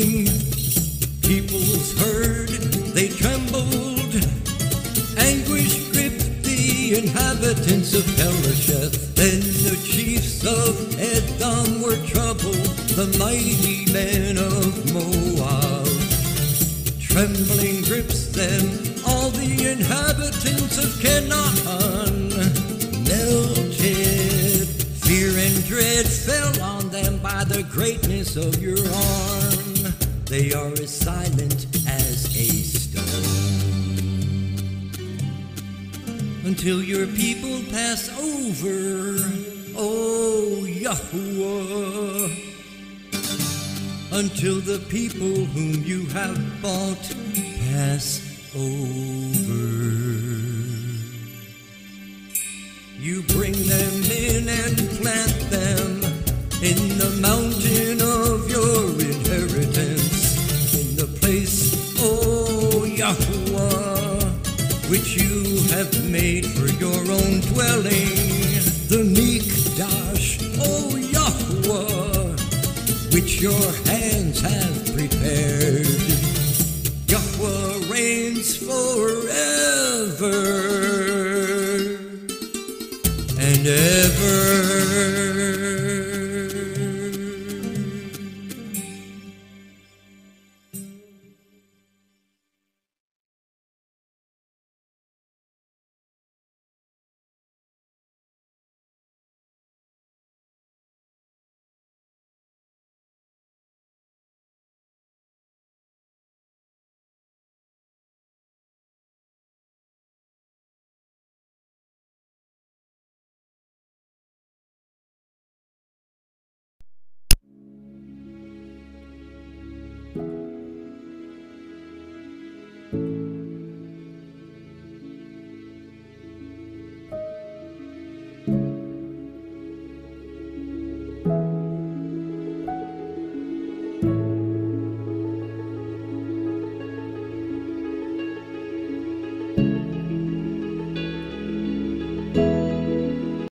Inhabitants of Pelasheth. Then the chiefs of Edom were troubled, the mighty men of Moab. Trembling grips them, all the inhabitants of Canaan melted. Fear and dread fell on them by the greatness of your arm. They are silent until your people pass over, O Yahuwah. Until the people whom you have bought pass over. You bring them in and plant them in the mountain of your inheritance, in the place, O Yahuwah, which you have made for your own dwelling, the Mikdash, O Yahweh, which your hands have prepared. Yahweh reigns forever and ever.